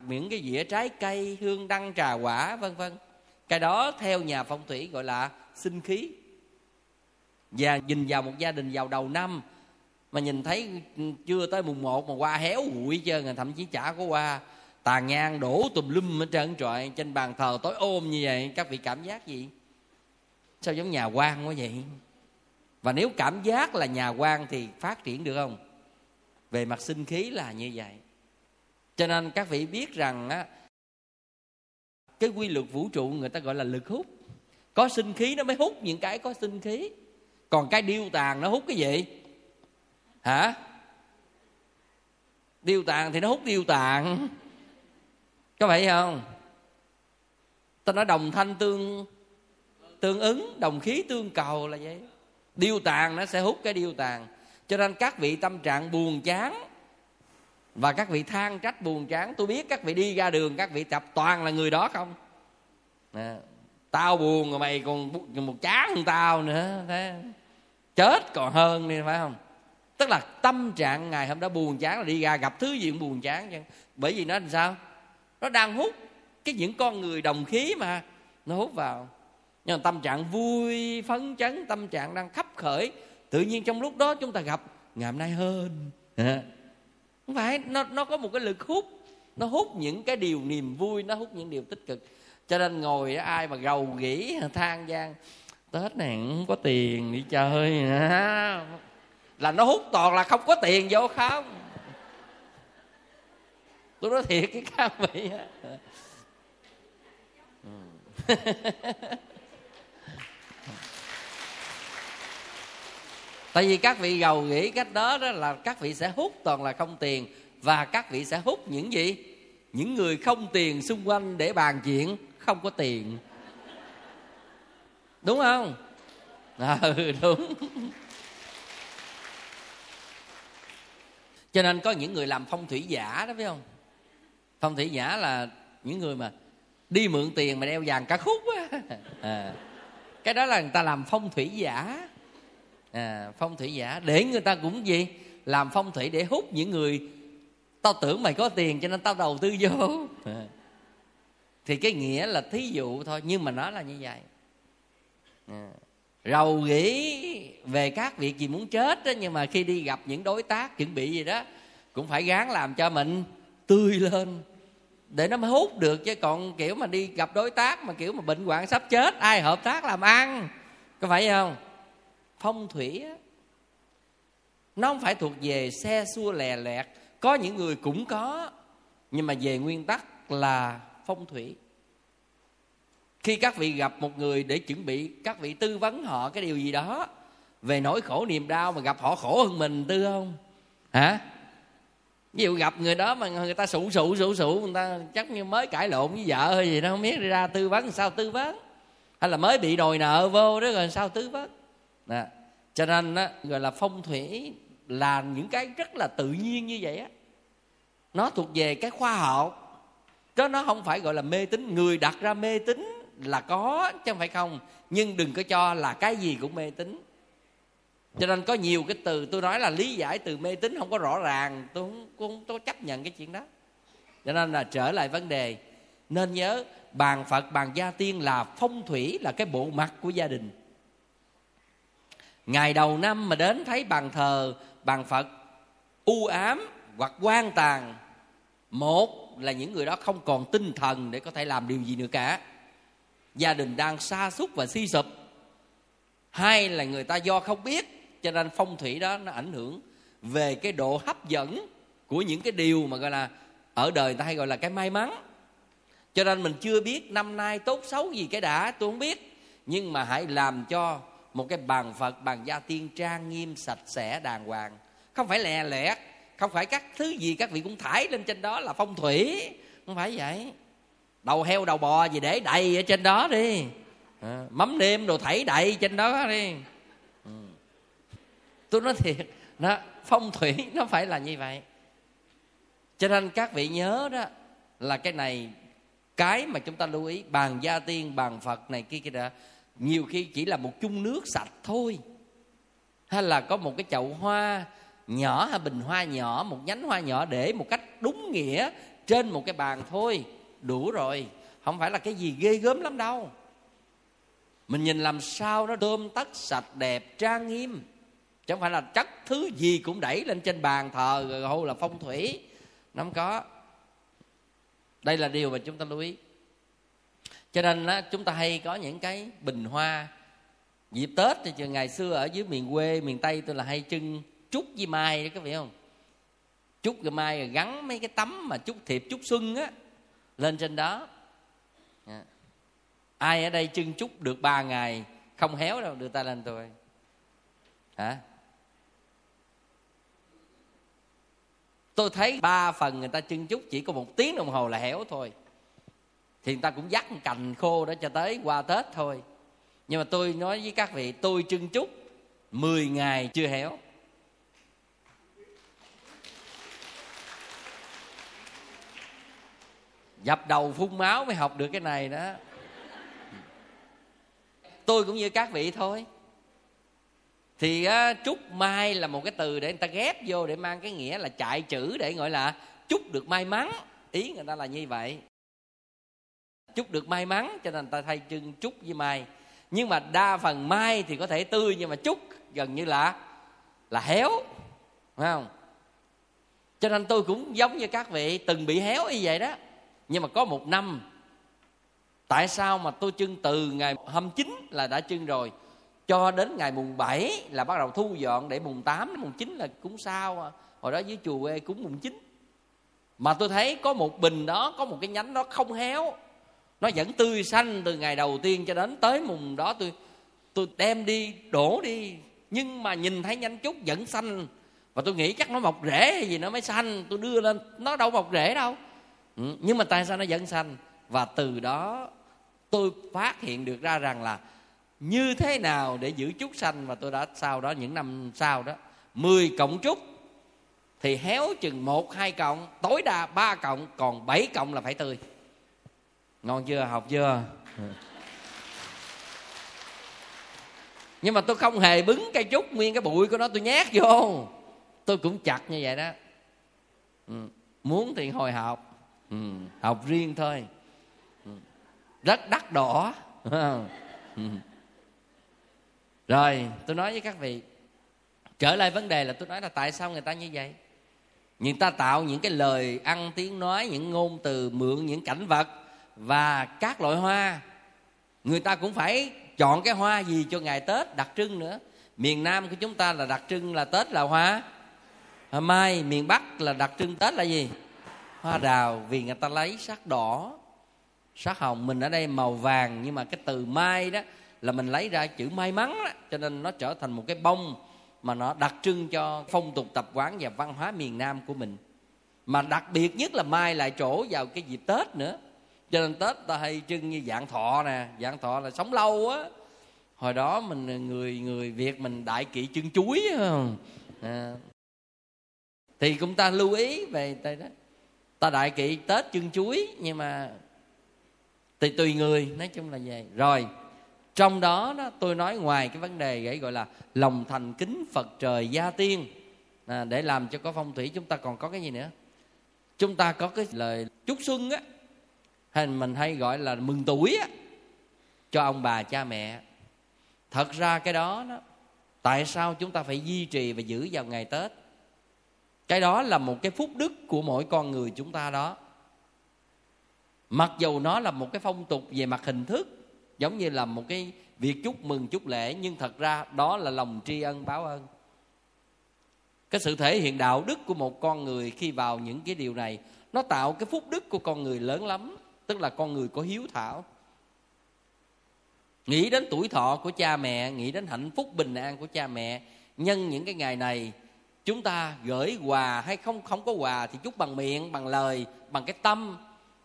Những cái dĩa trái cây, hương đăng, trà quả, vân vân. Cái đó theo nhà phong thủy gọi là sinh khí. Và nhìn vào một gia đình vào đầu năm, mà nhìn thấy chưa tới mùng một mà qua héo hụi trơn thậm chí chả có qua tàn nhang đổ tùm lum ở trên trọi trên bàn thờ tối ôm như vậy, các vị cảm giác gì? Sao giống nhà quan quá vậy? Và nếu cảm giác là nhà quan thì phát triển được không? Về mặt sinh khí là như vậy. Cho nên các vị biết rằng á, cái quy luật vũ trụ người ta gọi là lực hút. Có sinh khí nó mới hút những cái có sinh khí. Còn cái điêu tàn nó hút cái gì? Hả? Điêu tàn thì nó hút điêu tàn có phải không? Ta nói đồng thanh tương tương ứng đồng khí tương cầu là vậy. Điêu tàn nó sẽ hút cái điêu tàn. Cho nên các vị tâm trạng buồn chán và các vị than trách buồn chán tôi biết các vị đi ra đường các vị tập toàn là người đó không? À, tao buồn rồi mày còn một chán hơn tao nữa thế. Chết còn hơn đi phải không? Tức là tâm trạng ngày hôm đó buồn chán là đi ra gặp thứ gì cũng buồn chán chứ. Bởi vì nó làm sao? Nó đang hút cái những con người đồng khí mà. Nó hút vào. Nhưng mà tâm trạng vui, phấn chấn, tâm trạng đang khắp khởi. Tự nhiên trong lúc đó chúng ta gặp, ngày hôm nay hơn *laughs* không phải, nó nó có một cái lực hút. Nó hút những cái điều niềm vui, nó hút những điều tích cực. Cho nên ngồi ai mà gầu nghĩ than gian tết này không có tiền đi chơi *laughs* là nó hút toàn là không có tiền, vô không? Tôi nói thiệt cái các vị tại vì các vị giàu nghĩ cách đó đó là các vị sẽ hút toàn là không tiền, và các vị sẽ hút những gì? Những người không tiền xung quanh để bàn chuyện, không có tiền. Đúng không? Ừ *laughs* đúng. Cho nên có những người làm phong thủy giả đó, phải không? Phong thủy giả là những người mà đi mượn tiền mà đeo vàng cả khúc á à. cái đó là người ta làm phong thủy giả à, phong thủy giả để người ta cũng gì làm phong thủy để hút những người tao tưởng mày có tiền cho nên tao đầu tư vô à. thì cái nghĩa là thí dụ thôi nhưng mà nó là như vậy à. rầu nghĩ về các việc gì muốn chết đó, nhưng mà khi đi gặp những đối tác chuẩn bị gì đó cũng phải gắng làm cho mình tươi lên để nó mới hút được chứ. Còn kiểu mà đi gặp đối tác mà kiểu mà bệnh hoạn sắp chết, ai hợp tác làm ăn. Có phải không? Phong thủy á, nó không phải thuộc về xe xua lè lẹt. Có những người cũng có, nhưng mà về nguyên tắc là phong thủy. Khi các vị gặp một người để chuẩn bị các vị tư vấn họ cái điều gì đó, về nỗi khổ niềm đau mà gặp họ khổ hơn mình, tư không? Hả? Ví dụ gặp người đó mà người ta sụ sụ sụ sụ người ta chắc như mới cãi lộn với vợ hay gì đó không biết đi ra tư vấn sao tư vấn. Hay là mới bị đòi nợ vô đó rồi sao tư vấn. Nè. cho nên á, gọi là phong thủy là những cái rất là tự nhiên như vậy á. Nó thuộc về cái khoa học. Đó nó không phải gọi là mê tín. Người đặt ra mê tín là có chứ không phải không. Nhưng đừng có cho là cái gì cũng mê tín cho nên có nhiều cái từ tôi nói là lý giải từ mê tín không có rõ ràng. Tôi không, không tôi chấp nhận cái chuyện đó. Cho nên là trở lại vấn đề. Nên nhớ bàn phật bàn gia tiên là phong thủy là cái bộ mặt của gia đình. Ngày đầu năm mà đến thấy bàn thờ bàn phật u ám hoặc quan tàn một là những người đó không còn tinh thần để có thể làm điều gì nữa cả. Gia đình đang sa sút và suy sụp. Hai là người ta do không biết cho nên phong thủy đó nó ảnh hưởng về cái độ hấp dẫn của những cái điều mà gọi là ở đời người ta hay gọi là cái may mắn. Cho nên mình chưa biết năm nay tốt xấu gì cái đã tôi không biết. Nhưng mà hãy làm cho một cái bàn phật bàn gia tiên trang nghiêm sạch sẽ đàng hoàng. Không phải lè lẹt không phải các thứ gì các vị cũng thải lên trên đó là phong thủy. Không phải vậy. Đầu heo đầu bò gì để đầy ở trên đó đi. À, mắm nêm đồ thảy đầy trên đó đi tôi nói thiệt đó phong thủy *laughs* nó phải là như vậy. Cho nên các vị nhớ đó là cái này, cái mà chúng ta lưu ý, bàn gia tiên, bàn phật này kia kia đó, nhiều khi chỉ là một chung nước sạch thôi. Hay là có một cái chậu hoa nhỏ, hay bình hoa nhỏ, một nhánh hoa nhỏ để một cách đúng nghĩa trên một cái bàn thôi, đủ rồi. Không phải là cái gì ghê gớm lắm đâu. Mình nhìn làm sao nó tôm tắt sạch đẹp, trang nghiêm chứ không phải là chất thứ gì cũng đẩy lên trên bàn thờ rồi hô là phong thủy. Nó không có. Đây là điều mà chúng ta lưu ý. Cho nên á, chúng ta hay có những cái bình hoa. Dịp tết thì ngày xưa ở dưới miền quê miền tây tôi là hay trưng trúc với mai đó các vị không? Trúc với mai rồi gắn mấy cái tấm mà trúc thiệp trúc xuân á lên trên đó. Dạ. Ai ở đây trưng trúc được ba ngày không héo đâu đưa tay lên tôi. Hả? tôi thấy ba phần người ta chân chút chỉ có một tiếng đồng hồ là héo thôi. Thì người ta cũng dắt cành khô đó cho tới qua tết thôi. Nhưng mà tôi nói với các vị, tôi chân chút 10 ngày chưa héo dập đầu phun máu mới học được cái này đó. Tôi cũng như các vị thôi thì uh, chúc mai là một cái từ để người ta ghép vô để mang cái nghĩa là chạy chữ để gọi là chúc được may mắn. Ý người ta là như vậy. Chúc được may mắn cho nên người ta thay chân chúc với mai. Nhưng mà đa phần mai thì có thể tươi nhưng mà chúc gần như là là héo phải không? Cho nên tôi cũng giống như các vị từng bị héo như vậy đó. Nhưng mà có một năm tại sao mà tôi chưng từ ngày 29 là đã chưng rồi? Cho đến ngày mùng 7 là bắt đầu thu dọn để mùng 8 đến mùng 9 là cúng sao à. hồi đó dưới chùa quê cúng mùng 9 mà tôi thấy có một bình đó, có một cái nhánh đó không héo. Nó vẫn tươi xanh từ ngày đầu tiên cho đến tới mùng đó tôi tôi đem đi, đổ đi. Nhưng mà nhìn thấy nhánh trúc vẫn xanh. Và tôi nghĩ chắc nó mọc rễ hay gì nó mới xanh. Tôi đưa lên, nó đâu mọc rễ đâu. Ừ, nhưng mà tại sao nó vẫn xanh? Và từ đó tôi phát hiện được ra rằng là như thế nào để giữ chút xanh và tôi đã sau đó, những năm sau đó 10 cộng trúc, thì héo chừng một, hai cộng tối đa ba cộng còn bảy cộng là phải tươi ngon chưa học chưa nhưng mà tôi không hề bứng cây trúc nguyên cái bụi của nó, tôi nhét vô tôi cũng chặt như vậy đó ừ. muốn thì hồi học ừ. học riêng thôi ừ. rất đắt đỏ *laughs* ừ rồi, tôi nói với các vị, trở lại vấn đề là tôi nói là tại sao người ta như vậy? Người ta tạo những cái lời ăn tiếng nói, những ngôn từ mượn những cảnh vật và các loại hoa. Người ta cũng phải chọn cái hoa gì cho ngày tết đặc trưng nữa. Miền nam của chúng ta là đặc trưng là tết là hoa. Hoa mai, miền bắc là đặc trưng tết là gì? Hoa đào vì người ta lấy sắc đỏ, sắc hồng. Mình ở đây màu vàng, nhưng mà cái từ mai đó là mình lấy ra chữ may mắn đó, cho nên nó trở thành một cái bông mà nó đặc trưng cho phong tục tập quán và văn hóa miền nam của mình. Mà đặc biệt nhất là mai lại trổ vào cái dịp tết nữa. Cho nên tết ta hay trưng như dạng thọ nè dạng thọ là sống lâu á. Hồi đó mình người người việt mình đại kỵ chân chuối không? À. thì cũng ta lưu ý về đây đó. Ta đại kỵ tết chân chuối nhưng mà thì tùy người nói chung là vậy. Rồi trong đó, đó tôi nói ngoài cái vấn đề gọi là lòng thành kính phật trời gia tiên. À, để làm cho có phong thủy chúng ta còn có cái gì nữa? Chúng ta có cái lời chúc xuân á. Hay mình hay gọi là mừng tuổi á cho ông bà cha mẹ. Thật ra cái đó đó tại sao chúng ta phải duy trì và giữ vào ngày tết? Cái đó là một cái phúc đức của mỗi con người chúng ta đó. Mặc dù nó là một cái phong tục về mặt hình thức giống như là một cái việc chúc mừng, chúc lễ, nhưng thật ra đó là lòng tri ân, báo ơn cái sự thể hiện đạo đức của một con người khi vào những cái điều này, nó tạo cái phúc đức của con người lớn lắm, tức là con người có hiếu thảo. Nghĩ đến tuổi thọ của cha mẹ, nghĩ đến hạnh phúc bình an của cha mẹ, nhân những cái ngày này, chúng ta gửi quà hay không không có quà thì chúc bằng miệng, bằng lời, bằng cái tâm,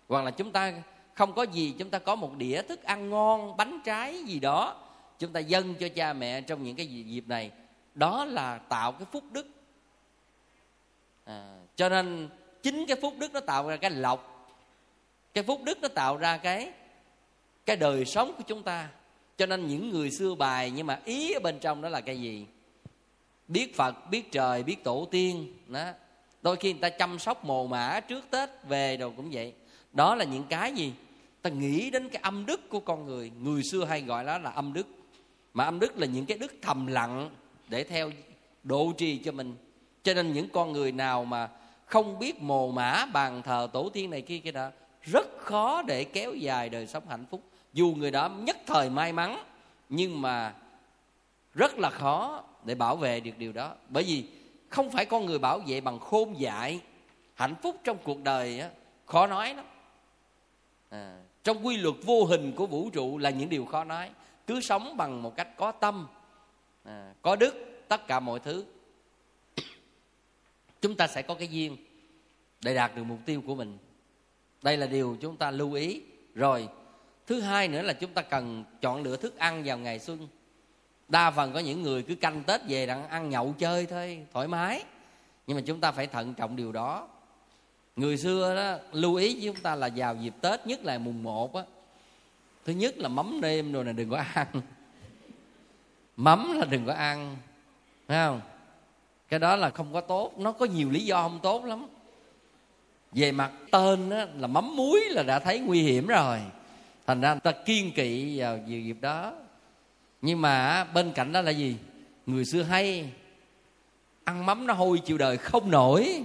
hoặc là chúng ta không có gì chúng ta có một đĩa thức ăn ngon bánh trái gì đó. Chúng ta dâng cho cha mẹ trong những cái dịp này. Đó là tạo cái phúc đức. À, cho nên chính cái phúc đức nó tạo ra cái lộc. Cái phúc đức nó tạo ra cái cái đời sống của chúng ta. Cho nên những người xưa bài nhưng mà ý ở bên trong đó là cái gì? Biết phật biết trời biết tổ tiên đó. Đôi khi người ta chăm sóc mồ mã trước tết về rồi cũng vậy đó là những cái gì? Ta nghĩ đến cái âm đức của con người. Người xưa hay gọi đó là âm đức. Mà âm đức là những cái đức thầm lặng để theo độ trì cho mình. Cho nên những con người nào mà không biết mồ mã bàn thờ tổ tiên này kia kia đó rất khó để kéo dài đời sống hạnh phúc. Dù người đó nhất thời may mắn nhưng mà rất là khó để bảo vệ được điều đó. Bởi vì không phải con người bảo vệ bằng khôn dại hạnh phúc trong cuộc đời á, khó nói lắm à, trong quy luật vô hình của vũ trụ là những điều khó nói. Cứ sống bằng một cách có tâm à, có đức tất cả mọi thứ. *coughs* Chúng ta sẽ có cái duyên để đạt được mục tiêu của mình. Đây là điều chúng ta lưu ý. Rồi thứ hai nữa là chúng ta cần chọn lựa thức ăn vào ngày xuân. Đa phần có những người cứ canh tết về đang ăn nhậu chơi thôi thoải mái. Nhưng mà chúng ta phải thận trọng điều đó người xưa đó lưu ý với chúng ta là vào dịp tết nhất là mùng một á. Thứ nhất là mắm nêm rồi này đừng có ăn. Mắm là đừng có ăn thấy không? Cái đó là không có tốt nó có nhiều lý do không tốt lắm. Về mặt tên á, là mắm muối là đã thấy nguy hiểm rồi. Thành ra người ta kiên kỵ vào dịp đó. Nhưng mà bên cạnh đó là gì? Người xưa hay ăn mắm nó hôi chịu đời không nổi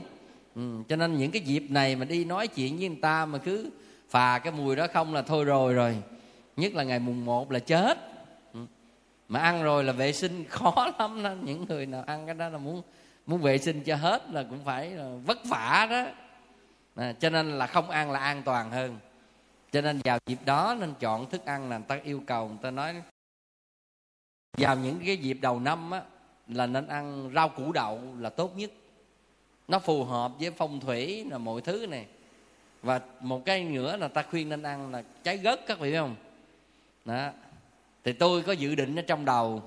ừ, cho nên những cái dịp này mà đi nói chuyện với người ta mà cứ phà cái mùi đó không là thôi rồi rồi. Nhất là ngày mùng 1 là chết. Ừ. mà ăn rồi là vệ sinh *laughs* khó lắm đó. Những người nào ăn cái đó là muốn muốn vệ sinh cho hết là cũng phải là vất vả đó. À, cho nên là không ăn là an toàn hơn. Cho nên vào dịp đó nên chọn thức ăn là người ta yêu cầu người ta nói vào những cái dịp đầu năm á là nên ăn rau củ đậu là tốt nhất nó phù hợp với phong thủy là mọi thứ này. Và một cái nữa là ta khuyên nên ăn là trái gất các vị biết không? Đó. Thì tôi có dự định ở trong đầu,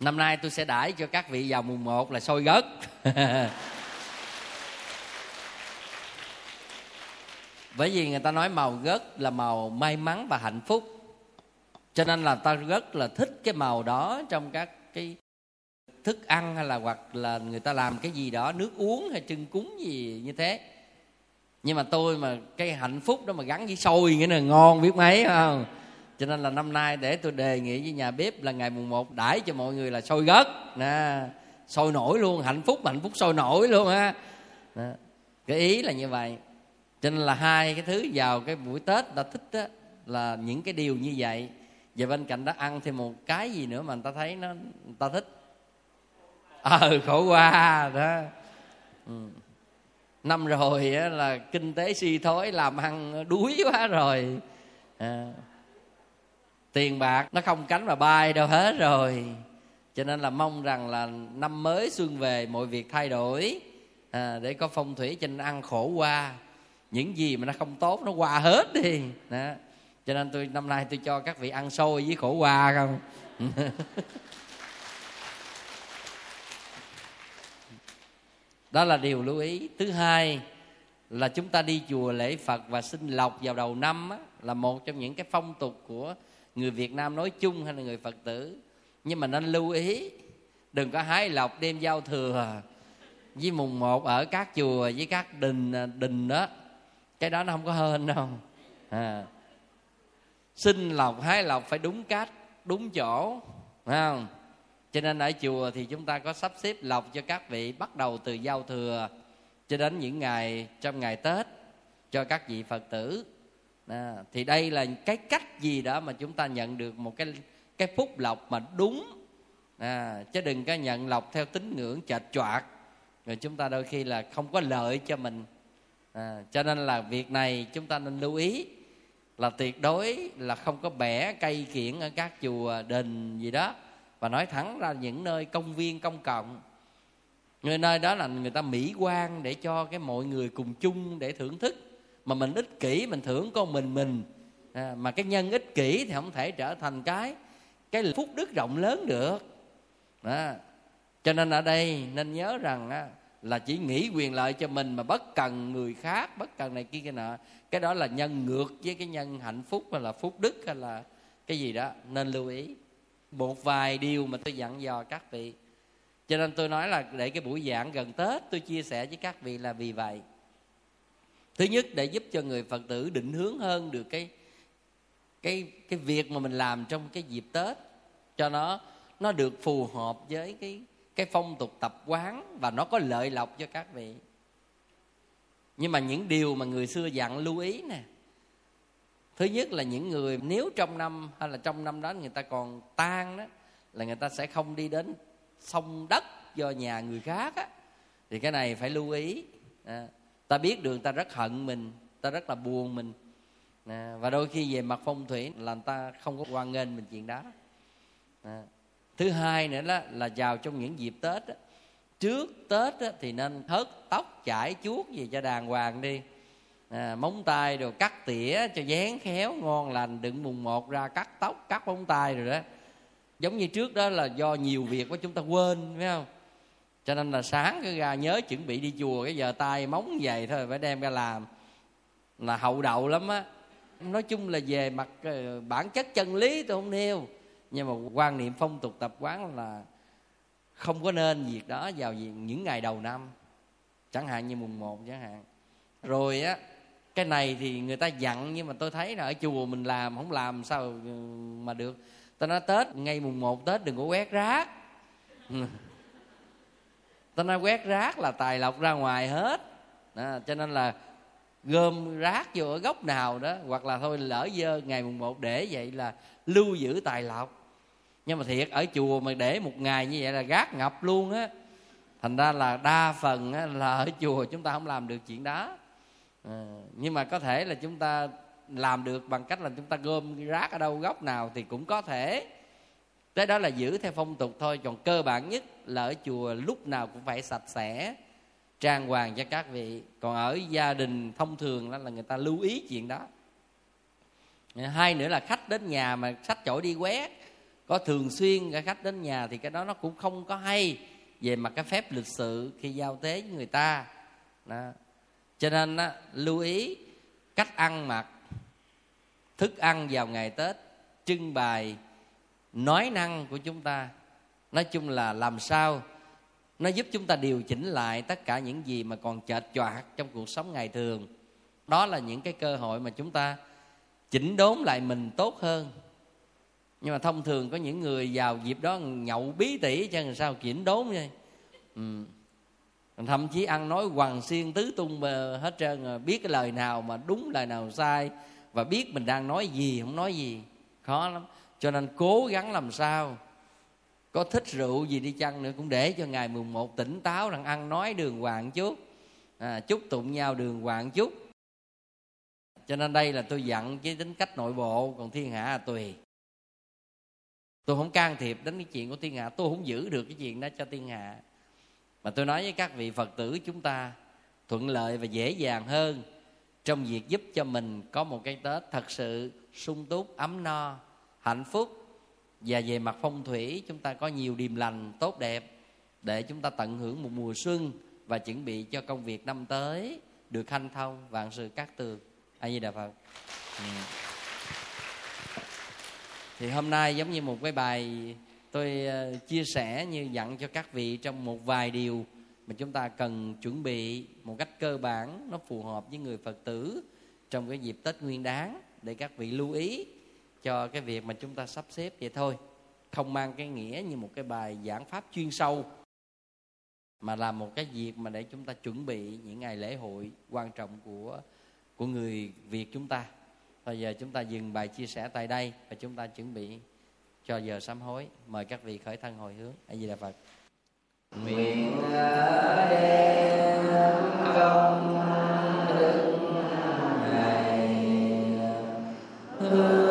năm nay tôi sẽ đãi cho các vị vào mùng 1 là sôi gất *laughs* bởi vì người ta nói màu gất là màu may mắn và hạnh phúc. Cho nên là ta rất là thích cái màu đó trong các cái thức ăn hay là hoặc là người ta làm cái gì đó nước uống hay trưng cúng gì như thế. Nhưng mà tôi mà cái hạnh phúc đó mà gắn với sôi nghĩa là ngon biết mấy không? Cho nên là năm nay để tôi đề nghị với nhà bếp là ngày mùng 1 đãi cho mọi người là sôi gất. Nè sôi nổi luôn hạnh phúc hạnh phúc sôi nổi luôn ha cái ý là như vậy. Cho nên là hai cái thứ vào cái buổi tết ta thích đó, là những cái điều như vậy. Và bên cạnh đó ăn thêm một cái gì nữa mà người ta thấy nó người ta thích. *laughs* ờ à, khổ qua đó. Ừ. Năm rồi á, là kinh tế suy thoái làm ăn đuối quá rồi. À, tiền bạc nó không cánh mà bay đâu hết rồi. Cho nên là mong rằng là năm mới xuân về mọi việc thay đổi. À, để có phong thủy cho nên ăn khổ qua. Những gì mà nó không tốt nó qua hết đi. Đó. cho nên tôi năm nay tôi cho các vị ăn xôi với khổ qua không? *laughs* đó là điều lưu ý. Thứ hai là chúng ta đi chùa lễ phật và xin lộc vào đầu năm á, là một trong những cái phong tục của người việt nam nói chung hay là người phật tử. Nhưng mà nên lưu ý đừng có hái lộc đêm giao thừa với mùng một ở các chùa với các đình à, đình đó. Cái đó nó không có hơn đâu. À. xin lộc hái lộc phải đúng cách đúng chỗ phải không? Cho nên ở chùa thì chúng ta có sắp xếp lọc cho các vị bắt đầu từ giao thừa cho đến những ngày trong ngày tết cho các vị phật tử. À, thì đây là cái cách gì đó mà chúng ta nhận được một cái cái phúc lọc mà đúng. À, chứ đừng có nhận lọc theo tín ngưỡng chệch choạc. Rồi chúng ta đôi khi là không có lợi cho mình. À, cho nên là việc này chúng ta nên lưu ý là tuyệt đối là không có bẻ cây kiển ở các chùa đền gì đó và nói thẳng ra những nơi công viên công cộng. Người nơi đó là người ta mỹ quan để cho cái mọi người cùng chung để thưởng thức. Mà mình ích kỷ mình thưởng con mình mình. À, mà cái nhân ích kỷ thì không thể trở thành cái cái phúc đức rộng lớn được. Đó. cho nên ở đây nên nhớ rằng á, là chỉ nghĩ quyền lợi cho mình mà bất cần người khác bất cần này kia cái nọ. Cái đó là nhân ngược với cái nhân hạnh phúc hay là phúc đức hay là cái gì đó. Nên lưu ý một vài điều mà tôi dặn dò các vị. Cho nên tôi nói là để cái buổi giảng gần tết, tôi chia sẻ với các vị là vì vậy. Thứ nhất, để giúp cho người phật tử định hướng hơn được cái cái cái việc mà mình làm trong cái dịp tết. Cho nó nó được phù hợp với cái cái phong tục tập quán và nó có lợi lộc cho các vị. Nhưng mà những điều mà người xưa dặn lưu ý nè thứ nhất là những người nếu trong năm hay là trong năm đó người ta còn tan đó là người ta sẽ không đi đến sông đất do nhà người khác á. Thì cái này phải lưu ý. À, ta biết được ta rất hận mình ta rất là buồn mình. À, và đôi khi về mặt phong thủy là người ta không có quan nghênh mình chuyện đó. À, thứ hai nữa đó là vào trong những dịp tết đó, trước tết đó, thì nên hớt tóc chải chuốt gì cho đàng hoàng đi à, móng tay rồi cắt tỉa cho dán khéo ngon lành đừng mùng một ra cắt tóc cắt móng tay rồi đó. Giống như trước đó là do nhiều việc quá chúng ta quên phải không? Cho nên là sáng cứ ra nhớ chuẩn bị đi chùa cái giờ tay móng vậy thôi phải đem ra làm. Là hậu đậu lắm á. Nói chung là về mặt ờ, bản chất chân lý tôi không nêu. Nhưng mà quan niệm phong tục tập quán là không có nên việc đó vào những ngày đầu năm. Chẳng hạn như mùng một chẳng hạn. Rồi á cái này thì người ta dặn nhưng mà tôi thấy là ở chùa mình làm không làm sao mà được. Tôi nói tết ngay mùng một tết đừng có quét rác. *laughs* Tôi nói quét rác là tài lộc ra ngoài hết. À, cho nên là gom rác vô ở góc nào đó hoặc là thôi lỡ dơ ngày mùng một để vậy là lưu giữ tài lộc. Nhưng mà thiệt ở chùa mà để một ngày như vậy là rác ngập luôn á. Thành ra là đa phần á, là ở chùa chúng ta không làm được chuyện đó à, nhưng mà có thể là chúng ta làm được bằng cách là chúng ta gom rác ở đâu góc nào thì cũng có thể. Cái đó là giữ theo phong tục thôi còn cơ bản nhất là ở chùa lúc nào cũng phải sạch sẽ trang hoàng cho các vị. Còn ở gia đình thông thường đó là người ta lưu ý chuyện đó. Hai nữa là khách đến nhà mà sách chổi đi quét có thường xuyên cả khách đến nhà thì cái đó nó cũng không có hay về mặt cái phép lịch sự khi giao tế với người ta. Đó cho nên á, lưu ý cách ăn mặc thức ăn vào ngày tết trưng bày nói năng của chúng ta. Nói chung là làm sao nó giúp chúng ta điều chỉnh lại tất cả những gì mà còn chệch choạc trong cuộc sống ngày thường. Đó là những cái cơ hội mà chúng ta chỉnh đốn lại mình tốt hơn. Nhưng mà thông thường có những người vào dịp đó nhậu bí tỉ cho làm sao chỉnh đốn vậy? Ừ thậm chí ăn nói hoàng xiên tứ tung hết trơn à. biết cái lời nào mà đúng lời nào sai và biết mình đang nói gì không nói gì khó lắm. Cho nên cố gắng làm sao. Có thích rượu gì đi chăng nữa cũng để cho ngày mùng một tỉnh táo rằng ăn nói đường hoàng chút. À, chúc tụng nhau đường hoàng chút. Cho nên đây là tôi dặn cái tính cách nội bộ còn thiên hạ là tùy. Tôi không can thiệp đến cái chuyện của thiên hạ. Tôi không giữ được cái chuyện đó cho thiên hạ mà tôi nói với các vị phật tử chúng ta, thuận lợi và dễ dàng hơn trong việc giúp cho mình có một cái tết thật sự sung túc, ấm no, hạnh phúc. Và về mặt phong thủy, chúng ta có nhiều điềm lành, tốt đẹp để chúng ta tận hưởng một mùa xuân và chuẩn bị cho công việc năm tới được hanh thông. Vạn sự cát tường. A di đà phật. Ừ. thì hôm nay giống như một cái bài tôi ờ, chia sẻ như dặn cho các vị trong một vài điều mà chúng ta cần chuẩn bị một cách cơ bản, nó phù hợp với người phật tử trong cái dịp tết nguyên đáng để các vị lưu ý cho cái việc mà chúng ta sắp xếp vậy thôi không mang cái nghĩa như một cái bài giảng pháp chuyên sâu, mà là một cái việc mà để chúng ta chuẩn bị những ngày lễ hội quan trọng của của người Việt chúng ta. Bây giờ chúng ta dừng bài chia sẻ tại đây và chúng ta chuẩn bị cho giờ sám hối. Mời các vị khởi thân hồi hướng. A Di Đà Phật. Nguyện đem công đức này hương